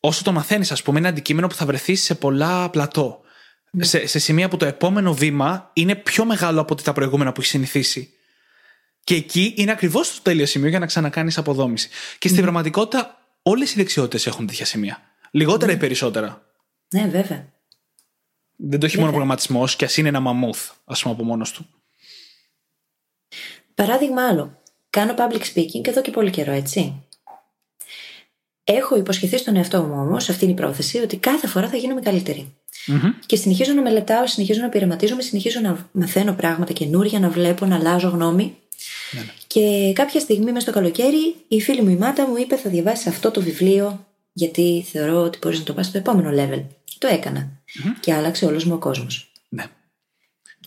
όσο το μαθαίνεις, ας πούμε, είναι αντικείμενο που θα βρεθεί σε πολλά πλατό. Σε, σε σημεία που το επόμενο βήμα είναι πιο μεγάλο από ότι τα προηγούμενα που έχεις συνηθίσει. Και εκεί είναι ακριβώς το τέλειο σημείο για να ξανακάνεις αποδόμηση. Και στην πραγματικότητα, όλες οι δεξιότητες έχουν τέτοια σημεία. Λιγότερα ή περισσότερα. Ναι, βέβαια. Δεν το έχει μόνο προγραμματισμός, και ας είναι ένα μαμούθ, ας πούμε, από μόνος του. Παράδειγμα άλλο. Κάνω public speaking εδώ και πολύ καιρό, έτσι. Έχω υποσχεθεί στον εαυτό μου όμως, αυτή είναι η πρόθεση, ότι κάθε φορά θα γίνομαι καλύτερη. Mm-hmm. Και συνεχίζω να μελετάω, συνεχίζω να πειραματίζομαι, συνεχίζω να μαθαίνω πράγματα καινούρια, να βλέπω, να αλλάζω γνώμη. Ναι, ναι. Και κάποια στιγμή, μέσα στο καλοκαίρι, η φίλη μου η Μάτα μου είπε: Θα διαβάσεις αυτό το βιβλίο, γιατί θεωρώ ότι μπορείς να το πας στο επόμενο level. Το έκανα. Mm-hmm. Και άλλαξε όλος μου ο κόσμος. Ναι.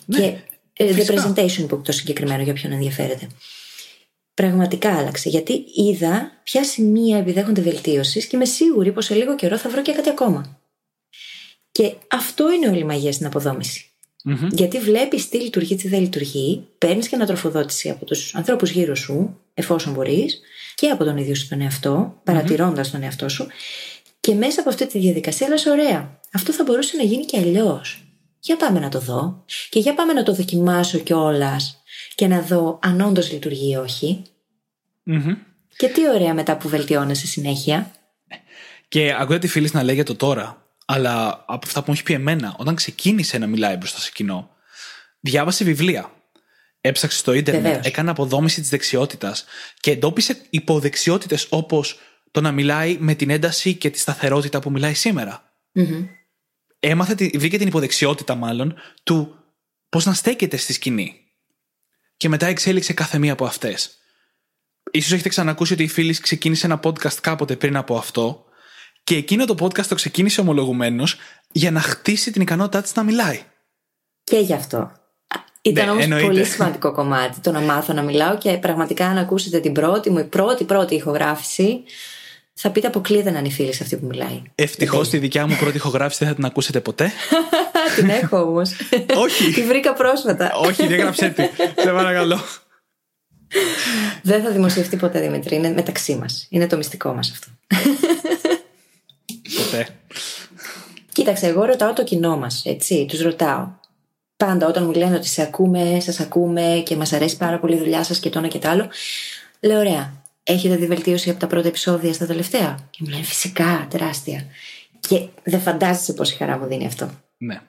Και Ναι, ε, the φυσικά. presentation book το συγκεκριμένο για ποιον ενδιαφέρεται. Πραγματικά άλλαξε. Γιατί είδα ποια σημεία επιδέχονται βελτίωσης και είμαι σίγουρη πως σε λίγο καιρό θα βρω και κάτι ακόμα. Και αυτό είναι όλη η μαγεία στην αποδόμηση. Μμμ. Γιατί βλέπεις τι λειτουργεί, τι δεν λειτουργεί, παίρνεις και ανατροφοδότηση από τους ανθρώπους γύρω σου, εφόσον μπορείς, και από τον ίδιο σου τον εαυτό, παρατηρώντας τον εαυτό σου. Και μέσα από αυτή τη διαδικασία λες ωραία, αυτό θα μπορούσε να γίνει και αλλιώς. Για πάμε να το δω και για πάμε να το δοκιμάσω κιόλας και να δω αν όντως λειτουργεί ή όχι. Μμμ. Και τι ωραία μετά που βελτιώνεσαι συνέχεια. Και ακούω τη φίλη να λέει για το τώρα, αλλά από αυτά που μου έχει πει εμένα, όταν ξεκίνησε να μιλάει μπροστά σε κοινό, διάβασε βιβλία. Έψαξε στο ίντερνετ, Βεβαίως. έκανε αποδόμηση της δεξιότητας και εντόπισε υποδεξιότητες όπως το να μιλάει με την ένταση και τη σταθερότητα που μιλάει σήμερα. Μμμ. Έμαθε, τη- βρήκε την υποδεξιότητα μάλλον του πώς να στέκεται στη σκηνή. Και μετά εξέλιξε κάθε μία από αυτές. Ίσως έχετε ξανακούσει ότι η φίλης ξεκίνησε ένα podcast κάποτε πριν από αυτό και εκείνο το podcast το ξεκίνησε ομολογουμένως για να χτίσει την ικανότητά της να μιλάει. Και γι' αυτό. Α, Ήταν Ναι, όμως εννοείται. πολύ σημαντικό κομμάτι το να μάθω να μιλάω και πραγματικά αν ακούσετε την πρώτη μου, η πρώτη πρώτη ηχογράφηση, θα πείτε αποκλείεται να είναι η φίλη σε αυτή που μιλάει. Ευτυχώς τη δικιά μου πρώτη ηχογράφηση δεν θα την ακούσετε ποτέ. την έχω όμως. Όχι. τη βρήκα πρόσφατα. Όχι, διέγραψέ τη. Σε παρακαλώ. Δεν θα δημοσιευτεί ποτέ Δημητρή. Είναι μεταξύ μας. Είναι το μυστικό μας αυτό. Ποτέ. Κοίταξε, εγώ ρωτάω το κοινό μας, έτσι. Τους ρωτάω. Πάντα όταν μου λένε ότι σε ακούμε, σας ακούμε και μας αρέσει πάρα πολύ η δουλειά σας και το ένα και το άλλο. Λέω, ωραία. Έχετε δει βελτίωση από τα πρώτα επεισόδια στα τελευταία; Και μου λένε, φυσικά, τεράστια. Και δεν φαντάζεσαι πόση χαρά μου δίνει αυτό. Ναι.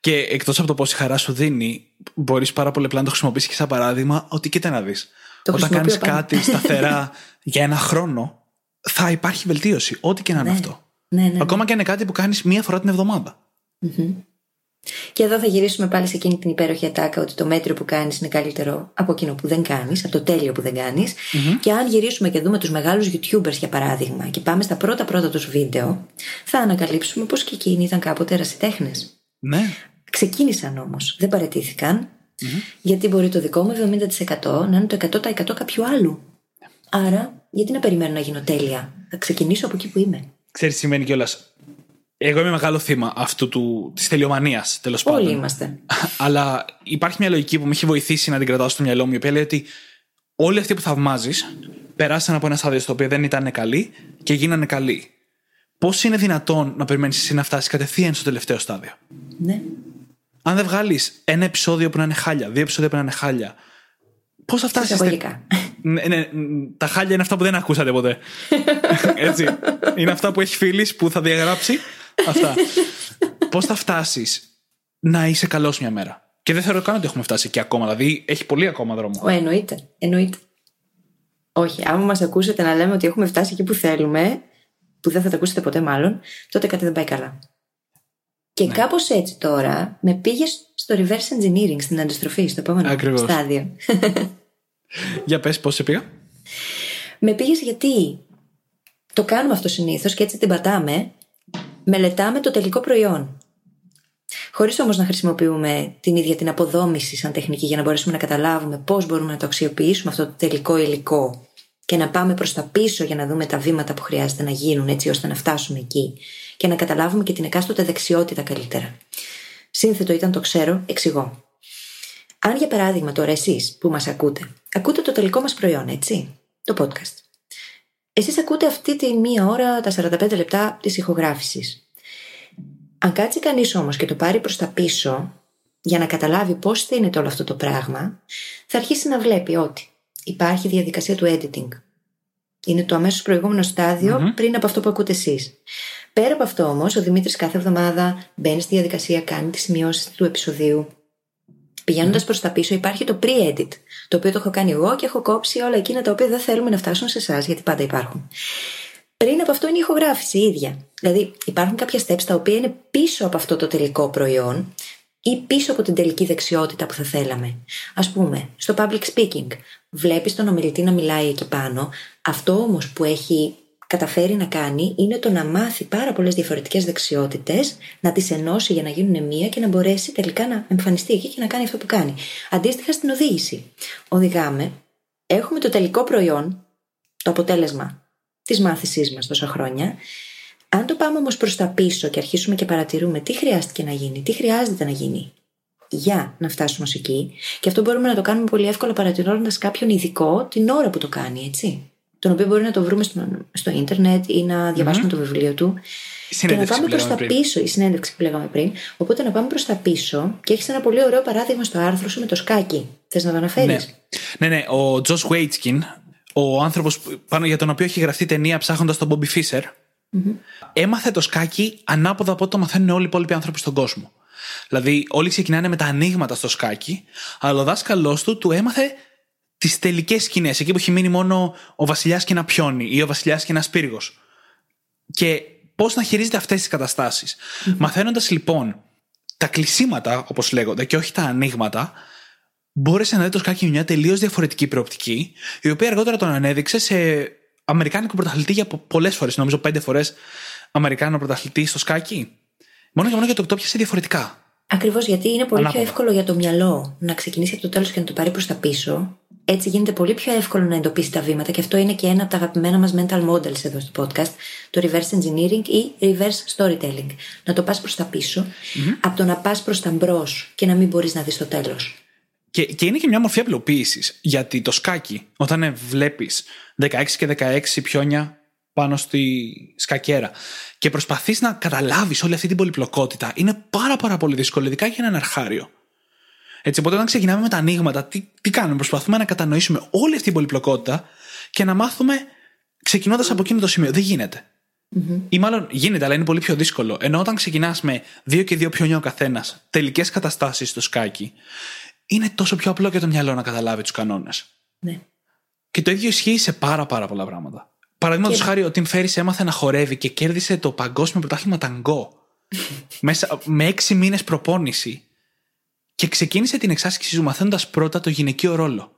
Και εκτός από το πόση χαρά σου δίνει, μπορείς πάρα πολύ απλά να το χρησιμοποιήσεις και σαν παράδειγμα ότι κοίτα να δεις. Το Όταν κάνεις χρησιμοποιώ πάντα. κάτι σταθερά για ένα χρόνο, θα υπάρχει βελτίωση. Ό,τι και να είναι Ναι. αυτό. Ναι, ναι, ναι. Ακόμα και αν είναι κάτι που κάνεις μία φορά την εβδομάδα. Και εδώ θα γυρίσουμε πάλι σε εκείνη την υπέροχη ατάκα ότι το μέτριο που κάνεις είναι καλύτερο από εκείνο που δεν κάνεις, από το τέλειο που δεν κανει Και αν γυρίσουμε και δούμε τους μεγάλους YouTubers για παράδειγμα και πάμε στα πρώτα πρώτα τους βίντεο, θα ανακαλύψουμε πως και εκείνοι ήταν κάποτε ερασιτέχνες. Ναι. Ξεκίνησαν όμως, δεν παρετηθηκαν γιατί μπορεί το δικό μου 70% να είναι το 100% κάποιου άλλου. Άρα, γιατί να περιμένω να γίνω τέλεια; Θα ξεκινήσω από εκεί που είμαι. Ξέρεις τι σημαίνει κιόλας. Εγώ είμαι μεγάλο θύμα αυτού του, της τελειομανίας, τέλος πάντων. Όλοι είμαστε. Αλλά υπάρχει μια λογική που με έχει βοηθήσει να την κρατάω στο μυαλό μου, η οποία λέει ότι όλοι αυτοί που θαυμάζεις περάσαν από ένα στάδιο στο οποίο δεν ήταν καλοί και γίνανε καλοί. Πώς είναι δυνατόν να περιμένεις εσύ να φτάσεις κατευθείαν στο τελευταίο στάδιο; Ναι. Αν δεν βγάλεις ένα επεισόδιο που να είναι χάλια, δύο επεισόδια που να είναι χάλια, πώς θα φτάσεις. Εισαγωγικά. Ναι, ναι, τα χάλια είναι αυτά που δεν ακούσατε ποτέ. Έτσι. Είναι αυτά που έχει φίλης που θα διαγράψει. Αυτά. Πώς θα φτάσεις να είσαι καλός μια μέρα; Και δεν θεωρώ καν ότι έχουμε φτάσει εκεί ακόμα. Δηλαδή έχει πολύ ακόμα δρόμο. Ω, εννοείται. Εννοείται. Όχι, άμα μας ακούσετε να λέμε ότι έχουμε φτάσει εκεί που θέλουμε, που δεν θα τα ακούσετε ποτέ μάλλον, τότε κάτι δεν πάει καλά. Και Ναι. κάπως έτσι τώρα με πήγες στο reverse engineering, στην αντιστροφή, στο επόμενο Ακριβώς. στάδιο. Για πες, πώς σε πήγα; με πήγες γιατί το κάνουμε αυτό συνήθως και έτσι την πατάμε. Μελετάμε το τελικό προϊόν. Χωρίς όμως να χρησιμοποιούμε την ίδια την αποδόμηση σαν τεχνική για να μπορέσουμε να καταλάβουμε πώς μπορούμε να το αξιοποιήσουμε αυτό το τελικό υλικό και να πάμε προς τα πίσω για να δούμε τα βήματα που χρειάζεται να γίνουν έτσι ώστε να φτάσουμε εκεί και να καταλάβουμε και την εκάστοτε δεξιότητα καλύτερα. Σύνθετο ήταν το ξέρω, εξηγώ. Αν για παράδειγμα τώρα εσείς που μας ακούτε, ακούτε το τελικό μας προϊόν, έτσι, το podcast. Εσείς ακούτε αυτή τη μία ώρα, τα 45 λεπτά της ηχογράφησης. Αν κάτσει κανείς όμως και το πάρει προς τα πίσω, για να καταλάβει πώς στείνεται όλο αυτό το πράγμα, θα αρχίσει να βλέπει ότι υπάρχει διαδικασία του editing. Είναι το αμέσως προηγούμενο πριν από αυτό που ακούτε εσείς. Πέρα από αυτό όμως, ο Δημήτρης κάθε εβδομάδα μπαίνει στη διαδικασία, κάνει τις σημειώσεις του επεισοδίου. Πηγαίνοντας προς τα πίσω, υπάρχει το pre-edit, το οποίο το έχω κάνει εγώ και έχω κόψει όλα εκείνα τα οποία δεν θέλουμε να φτάσουν σε εσάς, γιατί πάντα υπάρχουν. Πριν από αυτό είναι η ηχογράφηση η ίδια. Δηλαδή, υπάρχουν κάποια steps τα οποία είναι πίσω από αυτό το τελικό προϊόν ή πίσω από την τελική δεξιότητα που θα θέλαμε. Α πούμε, στο public speaking, βλέπεις τον ομιλητή να μιλάει εκεί πάνω. Αυτό όμως που έχει καταφέρει να κάνει είναι το να μάθει πάρα πολλές διαφορετικές δεξιότητες, να τις ενώσει για να γίνουν μία και να μπορέσει τελικά να εμφανιστεί εκεί και να κάνει αυτό που κάνει. Αντίστοιχα στην οδήγηση. Οδηγάμε, έχουμε το τελικό προϊόν, το αποτέλεσμα της μάθησής μας τόσα χρόνια. Αν το πάμε όμως προς τα πίσω και αρχίσουμε και παρατηρούμε τι χρειάστηκε να γίνει, τι χρειάζεται να γίνει για να φτάσουμε ως εκεί, και αυτό μπορούμε να το κάνουμε πολύ εύκολα παρατηρώντας κάποιον ειδικό την ώρα που το κάνει, έτσι τον οποίο μπορεί να το βρούμε στο, στο ίντερνετ ή να διαβάσουμε το βιβλίο του. και να πάμε προς τα πριν. πίσω, η συνέντευξη που λέγαμε πριν. Οπότε να πάμε προς τα πίσω και έχεις ένα πολύ ωραίο παράδειγμα στο άρθρο σου με το σκάκι. Θες να το αναφέρεις; Ναι. ναι, ναι. Ο Τζος Βέιτσκιν, ο άνθρωπος πάνω για τον οποίο έχει γραφτεί ταινία ψάχνοντας τον Μπόμπι Φίσερ, έμαθε το σκάκι ανάποδα από ό,τι το μαθαίνουν όλοι οι υπόλοιποι άνθρωποι στον κόσμο. Δηλαδή, όλοι ξεκινάνε με τα ανοίγματα στο σκάκι, αλλά ο δάσκαλός του του έμαθε τις τελικές σκηνές, εκεί που έχει μείνει μόνο ο βασιλιάς και ένα πιόνι ή ο βασιλιάς και ένας πύργος. Και πώς να χειρίζεται αυτές τις καταστάσεις. Mm-hmm. Μαθαίνοντας λοιπόν τα κλεισίματα, όπως λέγονται, και όχι τα ανοίγματα, μπόρεσε να δει το σκάκι μια τελείως διαφορετική προοπτική, η οποία αργότερα τον ανέδειξε σε Αμερικάνικο πρωταθλητή για πολλές φορές, νομίζω πέντε φορές Αμερικάνικο πρωταθλητή στο σκάκι. Μόνο και μόνο γιατί το πιάσε διαφορετικά. Ακριβώς γιατί είναι πολύ πιο εύκολο για το μυαλό να ξεκινήσει από το τέλος και να το πάρει προς τα πίσω, έτσι γίνεται πολύ πιο εύκολο να εντοπίσει τα βήματα και αυτό είναι και ένα από τα αγαπημένα μας mental models εδώ στο podcast, το reverse engineering ή reverse storytelling. Να το πας προς τα πισω από το να πας προς τα μπρος και να μην μπορείς να δεις το τέλος. Και, και είναι και μια μορφή απλοποίησης. Γιατί το σκάκι, όταν βλέπεις 16 και 16 πιόνια πάνω στη σκακέρα και προσπαθείς να καταλάβεις όλη αυτή την πολυπλοκότητα, είναι πάρα, πάρα πολύ δύσκολο, ειδικά για ένα αρχάριο. Έτσι, οπότε όταν ξεκινάμε με τα ανοίγματα, τι, τι κάνουμε, προσπαθούμε να κατανοήσουμε όλη αυτή την πολυπλοκότητα και να μάθουμε ξεκινώντας από εκείνο το σημείο. Δεν γίνεται. Mm-hmm. Ή μάλλον γίνεται, αλλά είναι πολύ πιο δύσκολο. Ενώ όταν ξεκινάς με δύο και δύο πιονιά ο καθένας, τελικές καταστάσεις στο σκάκι, είναι τόσο πιο απλό για το μυαλό να καταλάβει τους κανόνες. Ναι. Και το ίδιο ισχύει σε πάρα, πάρα πολλά πράγματα. Παραδείγματος και... χάρη, ο Τιμ Φέρι έμαθε να χορεύει και κέρδισε το παγκόσμιο πρωτάθλημα ταγκό. Μέσα με έξι μήνες προπόνηση και ξεκίνησε την εξάσκηση του μαθαίνοντας πρώτα το γυναικείο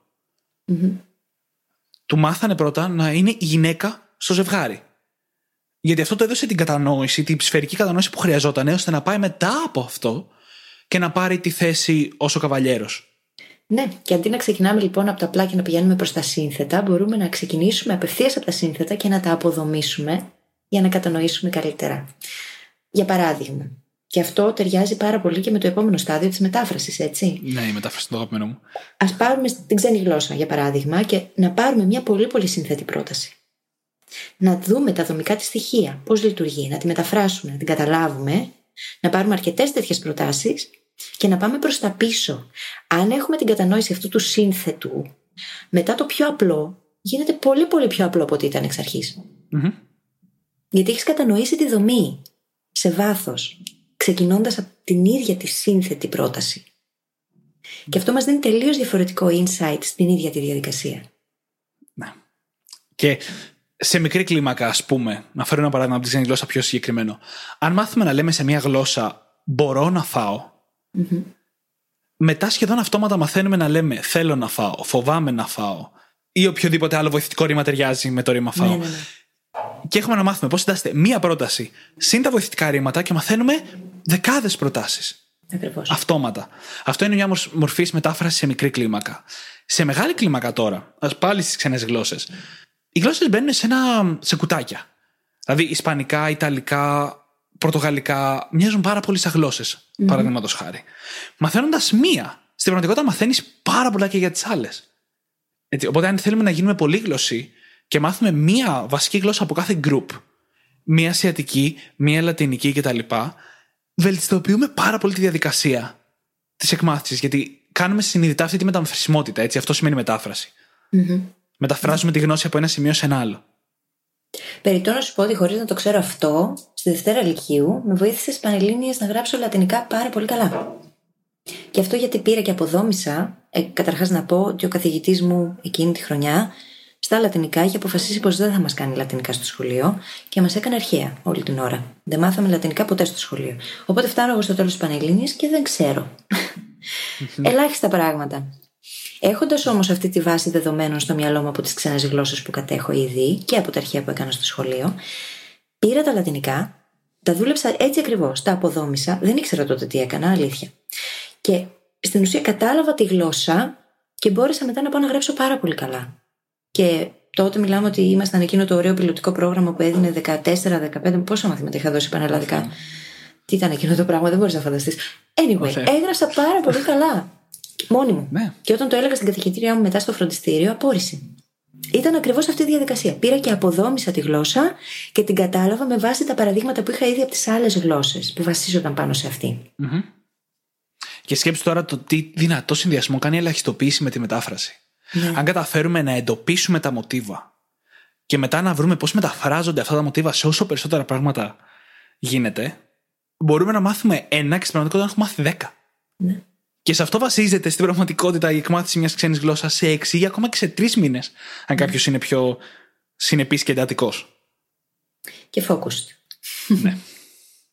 Του μάθανε πρώτα να είναι η γυναίκα στο ζευγάρι. Γιατί αυτό το έδωσε την κατανόηση, την σφαιρική κατανόηση που χρειαζόταν, ώστε να πάει μετά από αυτό και να πάρει τη θέση ως ο καβαλιέρος. Ναι, και αντί να ξεκινάμε λοιπόν από τα απλά και να πηγαίνουμε προς τα σύνθετα, μπορούμε να ξεκινήσουμε απευθείας από τα σύνθετα και να τα αποδομήσουμε για να κατανοήσουμε καλύτερα. Για παράδειγμα, και αυτό ταιριάζει πάρα πολύ και με το επόμενο στάδιο της μετάφρασης, έτσι. Ναι, η μετάφραση είναι το αγαπημένο μου. Α πάρουμε την ξένη γλώσσα, για παράδειγμα, και να πάρουμε μια πολύ πολύ συνθέτη πρόταση. Να δούμε τα δομικά της στοιχεία, πώς λειτουργεί, να τη μεταφράσουμε, να την καταλάβουμε, να πάρουμε αρκετές τέτοιες προτάσεις και να πάμε προς τα πίσω. Αν έχουμε την κατανόηση αυτού του σύνθετου, μετά το πιο απλό γίνεται πολύ πολύ πιο απλό από ό,τι ήταν εξ αρχη Γιατί έχεις κατανοήσει τη δομή σε βάθος ξεκινώντας από την ίδια τη σύνθετη πρόταση. Και αυτό μας δίνει τελείως διαφορετικό insight στην ίδια τη διαδικασία. Ναι. Και σε μικρή κλίμακα, ας πούμε, να φέρω ένα παράδειγμα από τη γλώσσα πιο συγκεκριμένο. Αν μάθουμε να λέμε σε μια γλώσσα μπορώ να φάω, μετά σχεδόν αυτόματα μαθαίνουμε να λέμε θέλω να φάω, φοβάμαι να φάω ή οποιοδήποτε άλλο βοηθητικό ρήμα ταιριάζει με το ρήμα φάω. Ναι, ναι, ναι και έχουμε να μάθουμε πώς συντάσσεται μία πρόταση συν τα βοηθητικά ρήματα και μαθαίνουμε δεκάδες προτάσεις. Ακριβώς. Αυτόματα. Αυτό είναι μια μορφής μετάφρασης σε μικρή κλίμακα. Σε μεγάλη κλίμακα τώρα, ας πάλι στις ξένες γλώσσες, οι γλώσσες μπαίνουν σε, ένα, σε κουτάκια. Δηλαδή, Ισπανικά, Ιταλικά, πρωτογαλλικά μοιάζουν πάρα πολύ σαν γλώσσες, mm-hmm. παραδείγματος χάρη. Μαθαίνοντας μία, στην πραγματικότητα μαθαίνεις πάρα πολλά και για τις άλλες. Οπότε, αν θέλουμε να γίνουμε πολύγλωσσοι και μάθουμε μία βασική γλώσσα από κάθε group, μία ασιατική, μία λατινική κτλ., βελτιστοποιούμε πάρα πολύ τη διαδικασία της εκμάθησης. Γιατί κάνουμε συνειδητά αυτή τη μεταφρασιμότητα, έτσι. Αυτό σημαίνει μετάφραση. Mm-hmm. Μεταφράζουμε τη γνώση από ένα σημείο σε ένα άλλο. Περιτώ να σου πω ότι χωρίς να το ξέρω αυτό, στη Δευτέρα Λυκείου με βοήθησες στι Πανελλήνιες να γράψω λατινικά πάρα πολύ καλά. Και αυτό γιατί πήρα και αποδόμησα, ε, καταρχάς να πω ότι ο καθηγητής μου εκείνη τη χρονιά στα λατινικά είχε αποφασίσει πως δεν θα μας κάνει λατινικά στο σχολείο και μας έκανε αρχαία όλη την ώρα. Δεν μάθαμε λατινικά ποτέ στο σχολείο. Οπότε φτάνω εγώ στο τέλος της Πανελλήνιας και δεν ξέρω. Ελάχιστα πράγματα. Έχοντας όμως αυτή τη βάση δεδομένων στο μυαλό μου από τις ξένες γλώσσες που κατέχω ήδη και από τα αρχαία που έκανα στο σχολείο, πήρα τα λατινικά, τα δούλεψα έτσι ακριβώς, τα αποδόμησα, δεν ήξερα τότε τι έκανα, αλήθεια. Και στην ουσία κατάλαβα τη γλώσσα και μπόρεσα μετά να πάω να γράψω πάρα πολύ καλά. Και τότε μιλάμε ότι ήμασταν εκείνο το ωραίο πιλωτικό πρόγραμμα που έδινε 14-15. Πόσα μαθήματα είχα δώσει πανελλαδικά. Τι ήταν εκείνο το πράγμα, δεν μπορείς να φανταστείς. Anyway, έγραψα πάρα πολύ καλά. Μόνη μου. Ναι. Και όταν το έλεγα στην καθηγητήριά μου μετά στο φροντιστήριο, απόρρισε. Ήταν ακριβώς αυτή η διαδικασία. Πήρα και αποδόμησα τη γλώσσα και την κατάλαβα με βάση τα παραδείγματα που είχα ήδη από τις άλλες γλώσσες που βασίζονταν πάνω σε αυτη Και σκέψει τώρα το τι δυνατό συνδυασμό κάνει η ελαχιστοποίηση με τη μετάφραση. Ναι. Αν καταφέρουμε να εντοπίσουμε τα μοτίβα και μετά να βρούμε πώς μεταφράζονται αυτά τα μοτίβα σε όσο περισσότερα πράγματα γίνεται, μπορούμε να μάθουμε ένα και στην πραγματικότητα να έχουμε μάθει δέκα. Ναι. Και σε αυτό βασίζεται στην πραγματικότητα η εκμάθηση μιας ξένης γλώσσας σε έξι ή ακόμα και σε τρεις μήνες, αν ναι. κάποιος είναι πιο συνεπής και εντατικός. Και focused. ναι.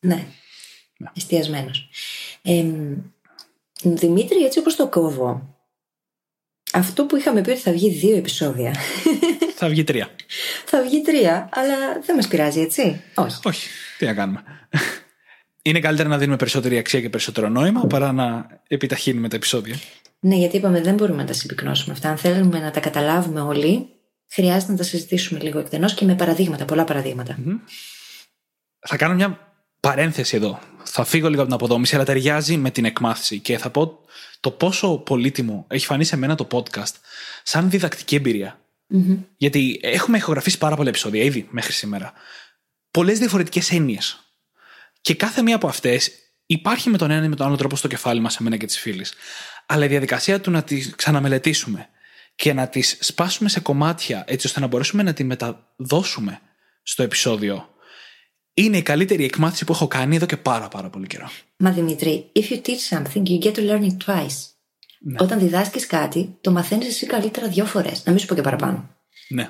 ναι. ναι. Εστιασμένος. Ε, Δημήτρη, έτσι όπως το κόβω, αυτό που είχαμε πει ότι θα βγει δύο επεισόδια. θα βγει τρία. θα βγει τρία, αλλά δεν μας πειράζει, έτσι; Όχι. Όχι. Τι να κάνουμε είναι καλύτερα να δίνουμε περισσότερη αξία και περισσότερο νόημα παρά να επιταχύνουμε τα επεισόδια. Ναι, γιατί είπαμε δεν μπορούμε να τα συμπυκνώσουμε αυτά. Αν θέλουμε να τα καταλάβουμε όλοι, χρειάζεται να τα συζητήσουμε λίγο εκτενώς και με παραδείγματα, πολλά Θα κάνω μια παρένθεση εδώ. Θα φύγω λίγο από την αποδόμηση, αλλά ταιριάζει με την εκμάθηση και θα πω το πόσο πολύτιμο έχει φανεί σε μένα το podcast σαν διδακτική Γιατί έχουμε ηχογραφήσει πάρα πολλά επεισόδια ήδη μέχρι σήμερα. Πολλές διαφορετικές έννοιες και κάθε μία από αυτές υπάρχει με τον ένα ή με τον άλλο τρόπο στο κεφάλι μας, εμένα και τη φίλη. Αλλά η διαδικασία του να τη ξαναμελετήσουμε και να τις σπάσουμε σε κομμάτια έτσι ώστε να μπορέσουμε να τη μεταδώσουμε στο επεισόδιο είναι η καλύτερη εκμάθηση που έχω κάνει εδώ και πάρα πάρα πολύ καιρό. Μα Δημήτρη, if you teach something, you get to learn it twice. Ναι. Όταν διδάσκεις κάτι, το μαθαίνεις εσύ καλύτερα δύο φορές. Να μην σου πω και παραπάνω. Ναι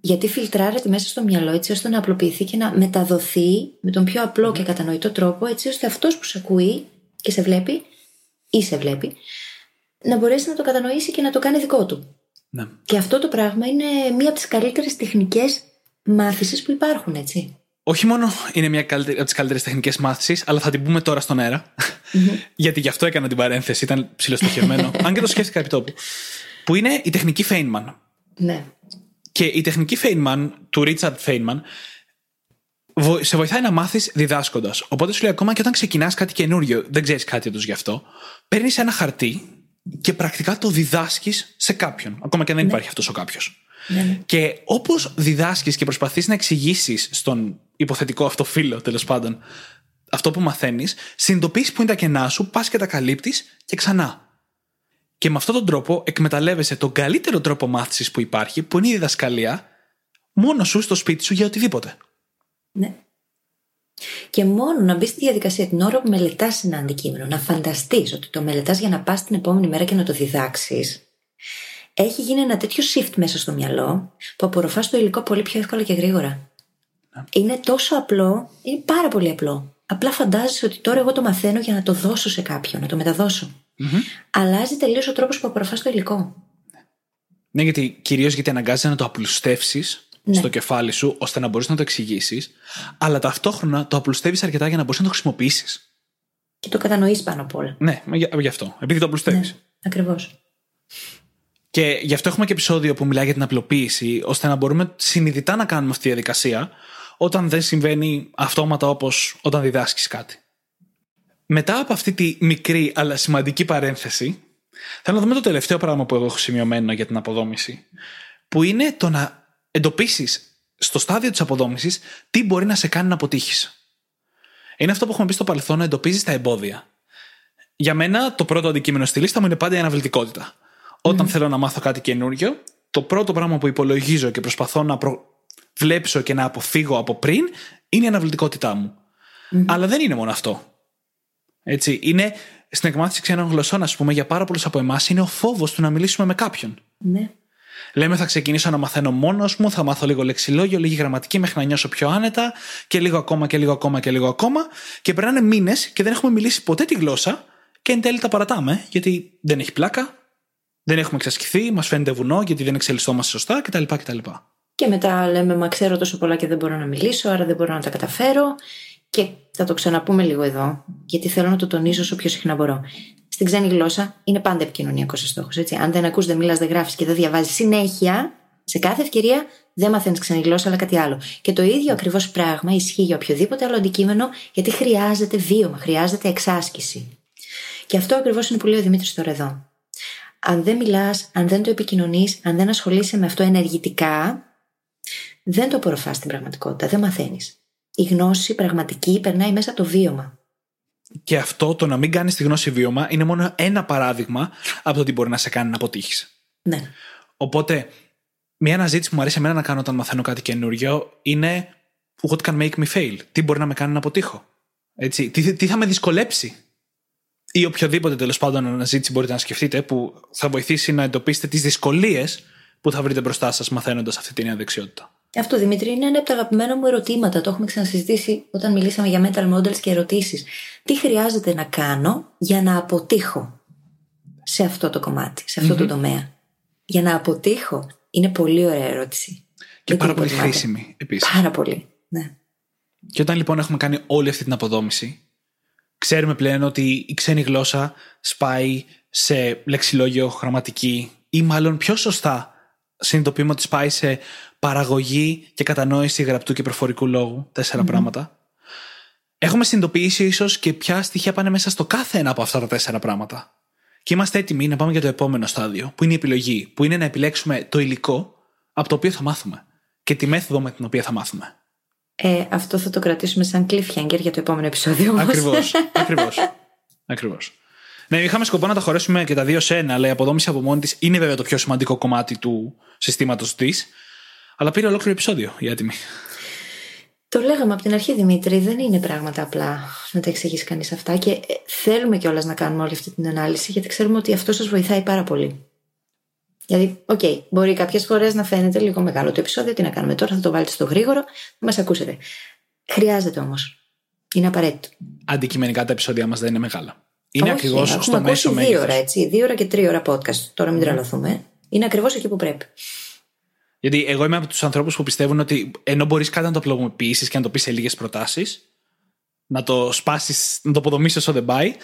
γιατί φιλτράρεται μέσα στο μυαλό έτσι ώστε να απλοποιηθεί και να μεταδοθεί με τον πιο απλό και κατανοητό τρόπο έτσι ώστε αυτός που σε ακούει και σε βλέπει ή σε βλέπει να μπορέσει να το κατανοήσει και να το κάνει δικό του. Ναι. Και αυτό το πράγμα είναι μία από τις καλύτερες τεχνικές μάθησης που υπάρχουν έτσι. Όχι μόνο είναι μία από τις καλύτερες τεχνικές μάθησης, αλλά θα την πούμε τώρα στον αερα Γιατί γι' αυτό έκανα την παρένθεση, ήταν ψηλοστοχευμένο. αν και το σκέφτηκα επί τόπου. Που είναι η τεχνική Feynman. Ναι. Και η τεχνική Feynman, του Richard Feynman, σε βοηθάει να μάθεις διδάσκοντας. Οπότε σου λέει ακόμα και όταν ξεκινάς κάτι καινούριο, δεν ξέρεις κάτι τους γι' αυτό, παίρνεις ένα χαρτί και πρακτικά το διδάσκεις σε κάποιον. Ακόμα και αν δεν ναι. υπάρχει αυτός ο κάποιος. Ναι, ναι. Και όπως διδάσκεις και προσπαθείς να εξηγήσεις στον υποθετικό αυτό φίλο, τέλος πάντων, αυτό που μαθαίνεις, συνειδητοποιείς που είναι τα κενά σου, πας και τα καλύπτεις και ξανά. Και με αυτόν τον τρόπο εκμεταλλεύεσαι τον καλύτερο τρόπο μάθησης που υπάρχει, που είναι η διδασκαλία, μόνο σου στο σπίτι σου για οτιδήποτε. Ναι. Και μόνο να μπεις στη διαδικασία την ώρα που μελετάς ένα αντικείμενο, να φανταστείς ότι το μελετάς για να πας την επόμενη μέρα και να το διδάξεις, έχει γίνει ένα τέτοιο shift μέσα στο μυαλό που απορροφάς το υλικό πολύ πιο εύκολα και γρήγορα. Ναι. Είναι τόσο απλό, είναι πάρα πολύ απλό. Απλά φαντάζεσαι ότι τώρα εγώ το μαθαίνω για να το δώσω σε κάποιον, να το μεταδώσω mm-hmm. αλλάζει τελείως ο τρόπος που απορροφάς το υλικό. Ναι, γιατί κυρίως γιατί αναγκάζεται να το απλουστεύσεις ναι. στο κεφάλι σου, ώστε να μπορείς να το εξηγήσεις, αλλά ταυτόχρονα το απλουστεύεις αρκετά για να μπορείς να το χρησιμοποιήσεις. Και το κατανοείς πάνω απ' όλα. Ναι, γι' αυτό. Επειδή το απλουστεύεις. Ναι, Ακριβώς. Και γι' αυτό έχουμε και επεισόδιο που μιλάει για την απλοποίηση, ώστε να μπορούμε συνειδητά να κάνουμε αυτή τη διαδικασία, όταν δεν συμβαίνει αυτόματα όπως όταν διδάσκεις κάτι. Μετά από αυτή τη μικρή αλλά σημαντική παρένθεση, θέλω να δούμε το τελευταίο πράγμα που εγώ έχω σημειωμένο για την αποδόμηση, που είναι το να εντοπίσεις στο στάδιο της αποδόμησης τι μπορεί να σε κάνει να αποτύχεις. Είναι αυτό που έχουμε πει στο παρελθόν να εντοπίζεις τα εμπόδια. Για μένα, το πρώτο αντικείμενο στη λίστα μου είναι πάντα η αναβλητικότητα. Όταν θέλω να μάθω κάτι καινούριο, το πρώτο πράγμα που υπολογίζω και προσπαθώ να προβλέψω και να αποφύγω από πριν είναι η αναβλητικότητά μου. Αλλά δεν είναι μόνο αυτό. Έτσι, είναι στην εκμάθηση ξένων γλωσσών, ας πούμε, για πάρα πολλούς από εμάς, είναι ο φόβος του να μιλήσουμε με κάποιον. Ναι. Λέμε θα ξεκινήσω να μαθαίνω μόνος μου, θα μάθω λίγο λεξιλόγιο, λίγη γραμματική μέχρι να νιώσω πιο άνετα και λίγο ακόμα και λίγο ακόμα και λίγο ακόμα. Και περνάνε μήνες και δεν έχουμε μιλήσει ποτέ τη γλώσσα και εν τέλει τα παρατάμε γιατί δεν έχει πλάκα, δεν έχουμε εξασκηθεί, μας φαίνεται βουνό γιατί δεν εξελισσόμαστε σωστά κτλ. κτλ. Και μετά λέμε, Μα ξέρω τόσο πολλά και δεν μπορώ να μιλήσω, άρα δεν μπορώ να τα καταφέρω. Και θα το ξαναπούμε λίγο εδώ, γιατί θέλω να το τονίσω όσο πιο συχνά μπορώ. Στην ξένη γλώσσα είναι πάντα επικοινωνιακός ο στόχος. Αν δεν ακούς, δεν μιλάς, δεν γράφεις και δεν διαβάζεις συνέχεια, σε κάθε ευκαιρία δεν μαθαίνεις ξένη γλώσσα, αλλά κάτι άλλο. Και το ίδιο ακριβώς πράγμα ισχύει για οποιοδήποτε άλλο αντικείμενο, γιατί χρειάζεται βίωμα, χρειάζεται εξάσκηση. Και αυτό ακριβώς είναι που λέει ο Δημήτρης τώρα εδώ. Αν δεν μιλάς, αν δεν το επικοινωνείς, αν δεν ασχολείσαι με αυτό ενεργητικά, δεν το απορροφάς στην πραγματικότητα, δεν μαθαίνεις. Η γνώση πραγματική περνάει μέσα από το βίωμα. Και αυτό το να μην κάνεις τη γνώση βίωμα είναι μόνο ένα παράδειγμα από το τι μπορεί να σε κάνει να αποτύχεις. Ναι. Οπότε, μια αναζήτηση που μου αρέσει εμένα να κάνω όταν μαθαίνω κάτι καινούριο είναι What can make me fail? Τι μπορεί να με κάνει να αποτύχω; Έτσι, τι, τι θα με δυσκολέψει; Ή οποιοδήποτε τέλος πάντων αναζήτηση μπορείτε να σκεφτείτε που θα βοηθήσει να εντοπίσετε τις δυσκολίες που θα βρείτε μπροστά σας μαθαίνοντας αυτή την νέα δεξιότητα. Αυτό, Δημήτρη, είναι ένα από τα αγαπημένα μου ερωτήματα. Το έχουμε ξανασυζητήσει όταν μιλήσαμε για mental models και ερωτήσεις. Τι χρειάζεται να κάνω για να αποτύχω σε αυτό το κομμάτι, σε αυτό το τομέα; Για να αποτύχω είναι πολύ ωραία ερώτηση. Και πάρα πολύ χρήσιμη επίσης. Πάρα πολύ. Ναι. Και όταν λοιπόν έχουμε κάνει όλη αυτή την αποδόμηση, ξέρουμε πλέον ότι η ξένη γλώσσα σπάει σε λεξιλόγιο, γραμματική ή μάλλον πιο σωστά συνειδητοποιούμε ότι σπάει σε παραγωγή και κατανόηση γραπτού και προφορικού λόγου. πράγματα. Έχουμε συνειδητοποιήσει ίσως και ποια στοιχεία πάνε μέσα στο κάθε ένα από αυτά τα τέσσερα πράγματα. Και είμαστε έτοιμοι να πάμε για το επόμενο στάδιο, που είναι η επιλογή, που είναι να επιλέξουμε το υλικό από το οποίο θα μάθουμε και τη μέθοδο με την οποία θα μάθουμε. Ε, αυτό θα το κρατήσουμε σαν cliffhanger για το επόμενο επεισόδιο. Ακριβώς. Ακριβώς. Ακριβώς. Ναι, είχαμε σκοπό να τα χωρέσουμε και τα δύο σε ένα, αλλά η αποδόμηση από μόνη της είναι βέβαια το πιο σημαντικό κομμάτι του συστήματός της. Αλλά πήρε ολόκληρο επεισόδιο η άτιμη. Το λέγαμε από την αρχή, Δημήτρη, δεν είναι πράγματα απλά να τα εξηγήσει κανείς αυτά. Και ε, θέλουμε κιόλας να κάνουμε όλη αυτή την ανάλυση, γιατί ξέρουμε ότι αυτό σας βοηθάει πάρα πολύ. Δηλαδή, OK, okay, μπορεί κάποιες φορές να φαίνεται λίγο μεγάλο το επεισόδιο, τι να κάνουμε τώρα, θα το βάλετε στο γρήγορο, θα μας ακούσετε. Χρειάζεται όμως. Είναι απαραίτητο. Αντικειμενικά τα επεισόδια μας δεν είναι μεγάλα. Είναι ακριβώς στο μέσο μέγεθος. Δύο ώρα, έτσι. Δύο ώρα και τρία ώρα podcast. Τώρα μην τρελαθούμε. Είναι ακριβώς εκεί που πρέπει. Γιατί εγώ είμαι από τους ανθρώπους που πιστεύουν ότι ενώ μπορείς κάτι να το απλοποιήσεις και να το πεις σε λίγες προτάσεις, να το σπάσεις, να το αποδομήσεις όσο δεν πάει,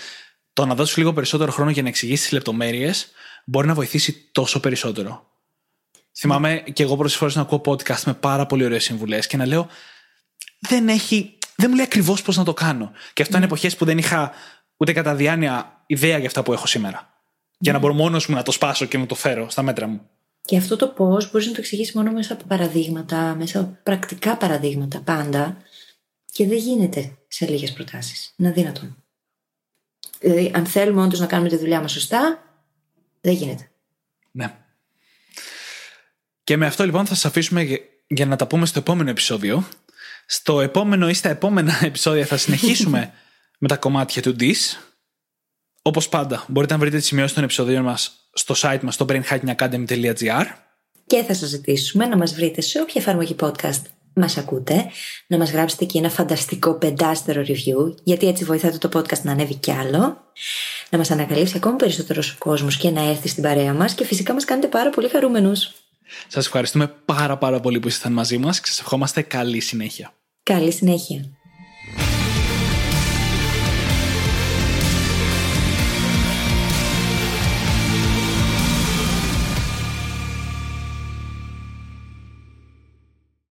το να δώσεις λίγο περισσότερο χρόνο για να εξηγήσεις τις λεπτομέρειες μπορεί να βοηθήσει τόσο περισσότερο. Θυμάμαι και εγώ πρώτε φορές να ακούω podcast με πάρα πολύ ωραίες συμβουλές και να λέω δεν έχει. Δεν μου λέει ακριβώς πώς να το κάνω. Και αυτό είναι εποχές που δεν είχα ούτε κατά διάνοια ιδέα για αυτά που έχω σήμερα. Για να μπορώ μόνος μου να το σπάσω και να το φέρω στα μέτρα μου. Και αυτό το πώς μπορείς να το εξηγήσεις μόνο μέσα από παραδείγματα, μέσα από πρακτικά παραδείγματα πάντα. Και δεν γίνεται σε λίγες προτάσεις. Είναι αδύνατον. Δηλαδή, αν θέλουμε όντως να κάνουμε τη δουλειά μας σωστά, δεν γίνεται. Ναι. Και με αυτό λοιπόν θα σας αφήσουμε για να τα πούμε στο επόμενο επεισόδιο. Στο επόμενο ή στα επόμενα επεισόδια θα συνεχίσουμε με τα κομμάτια του DIS. Όπως πάντα, μπορείτε να βρείτε τις σημειώσεις των επεισοδίων μας στο site μας στο brainhackingacademy.gr. Και θα σας ζητήσουμε να μας βρείτε σε όποια εφαρμογή podcast μας ακούτε, να μας γράψετε και ένα φανταστικό πεντάστερο review, γιατί έτσι βοηθάτε το podcast να ανέβει κι άλλο. Να μας ανακαλύψει ακόμη περισσότερος κόσμος και να έρθει στην παρέα μας και φυσικά μας κάνετε πάρα πολύ χαρούμενους. Σας ευχαριστούμε πάρα πάρα πολύ που ήσασταν μαζί μας και σας ευχόμαστε καλή συνέχεια. Καλή συνέχεια.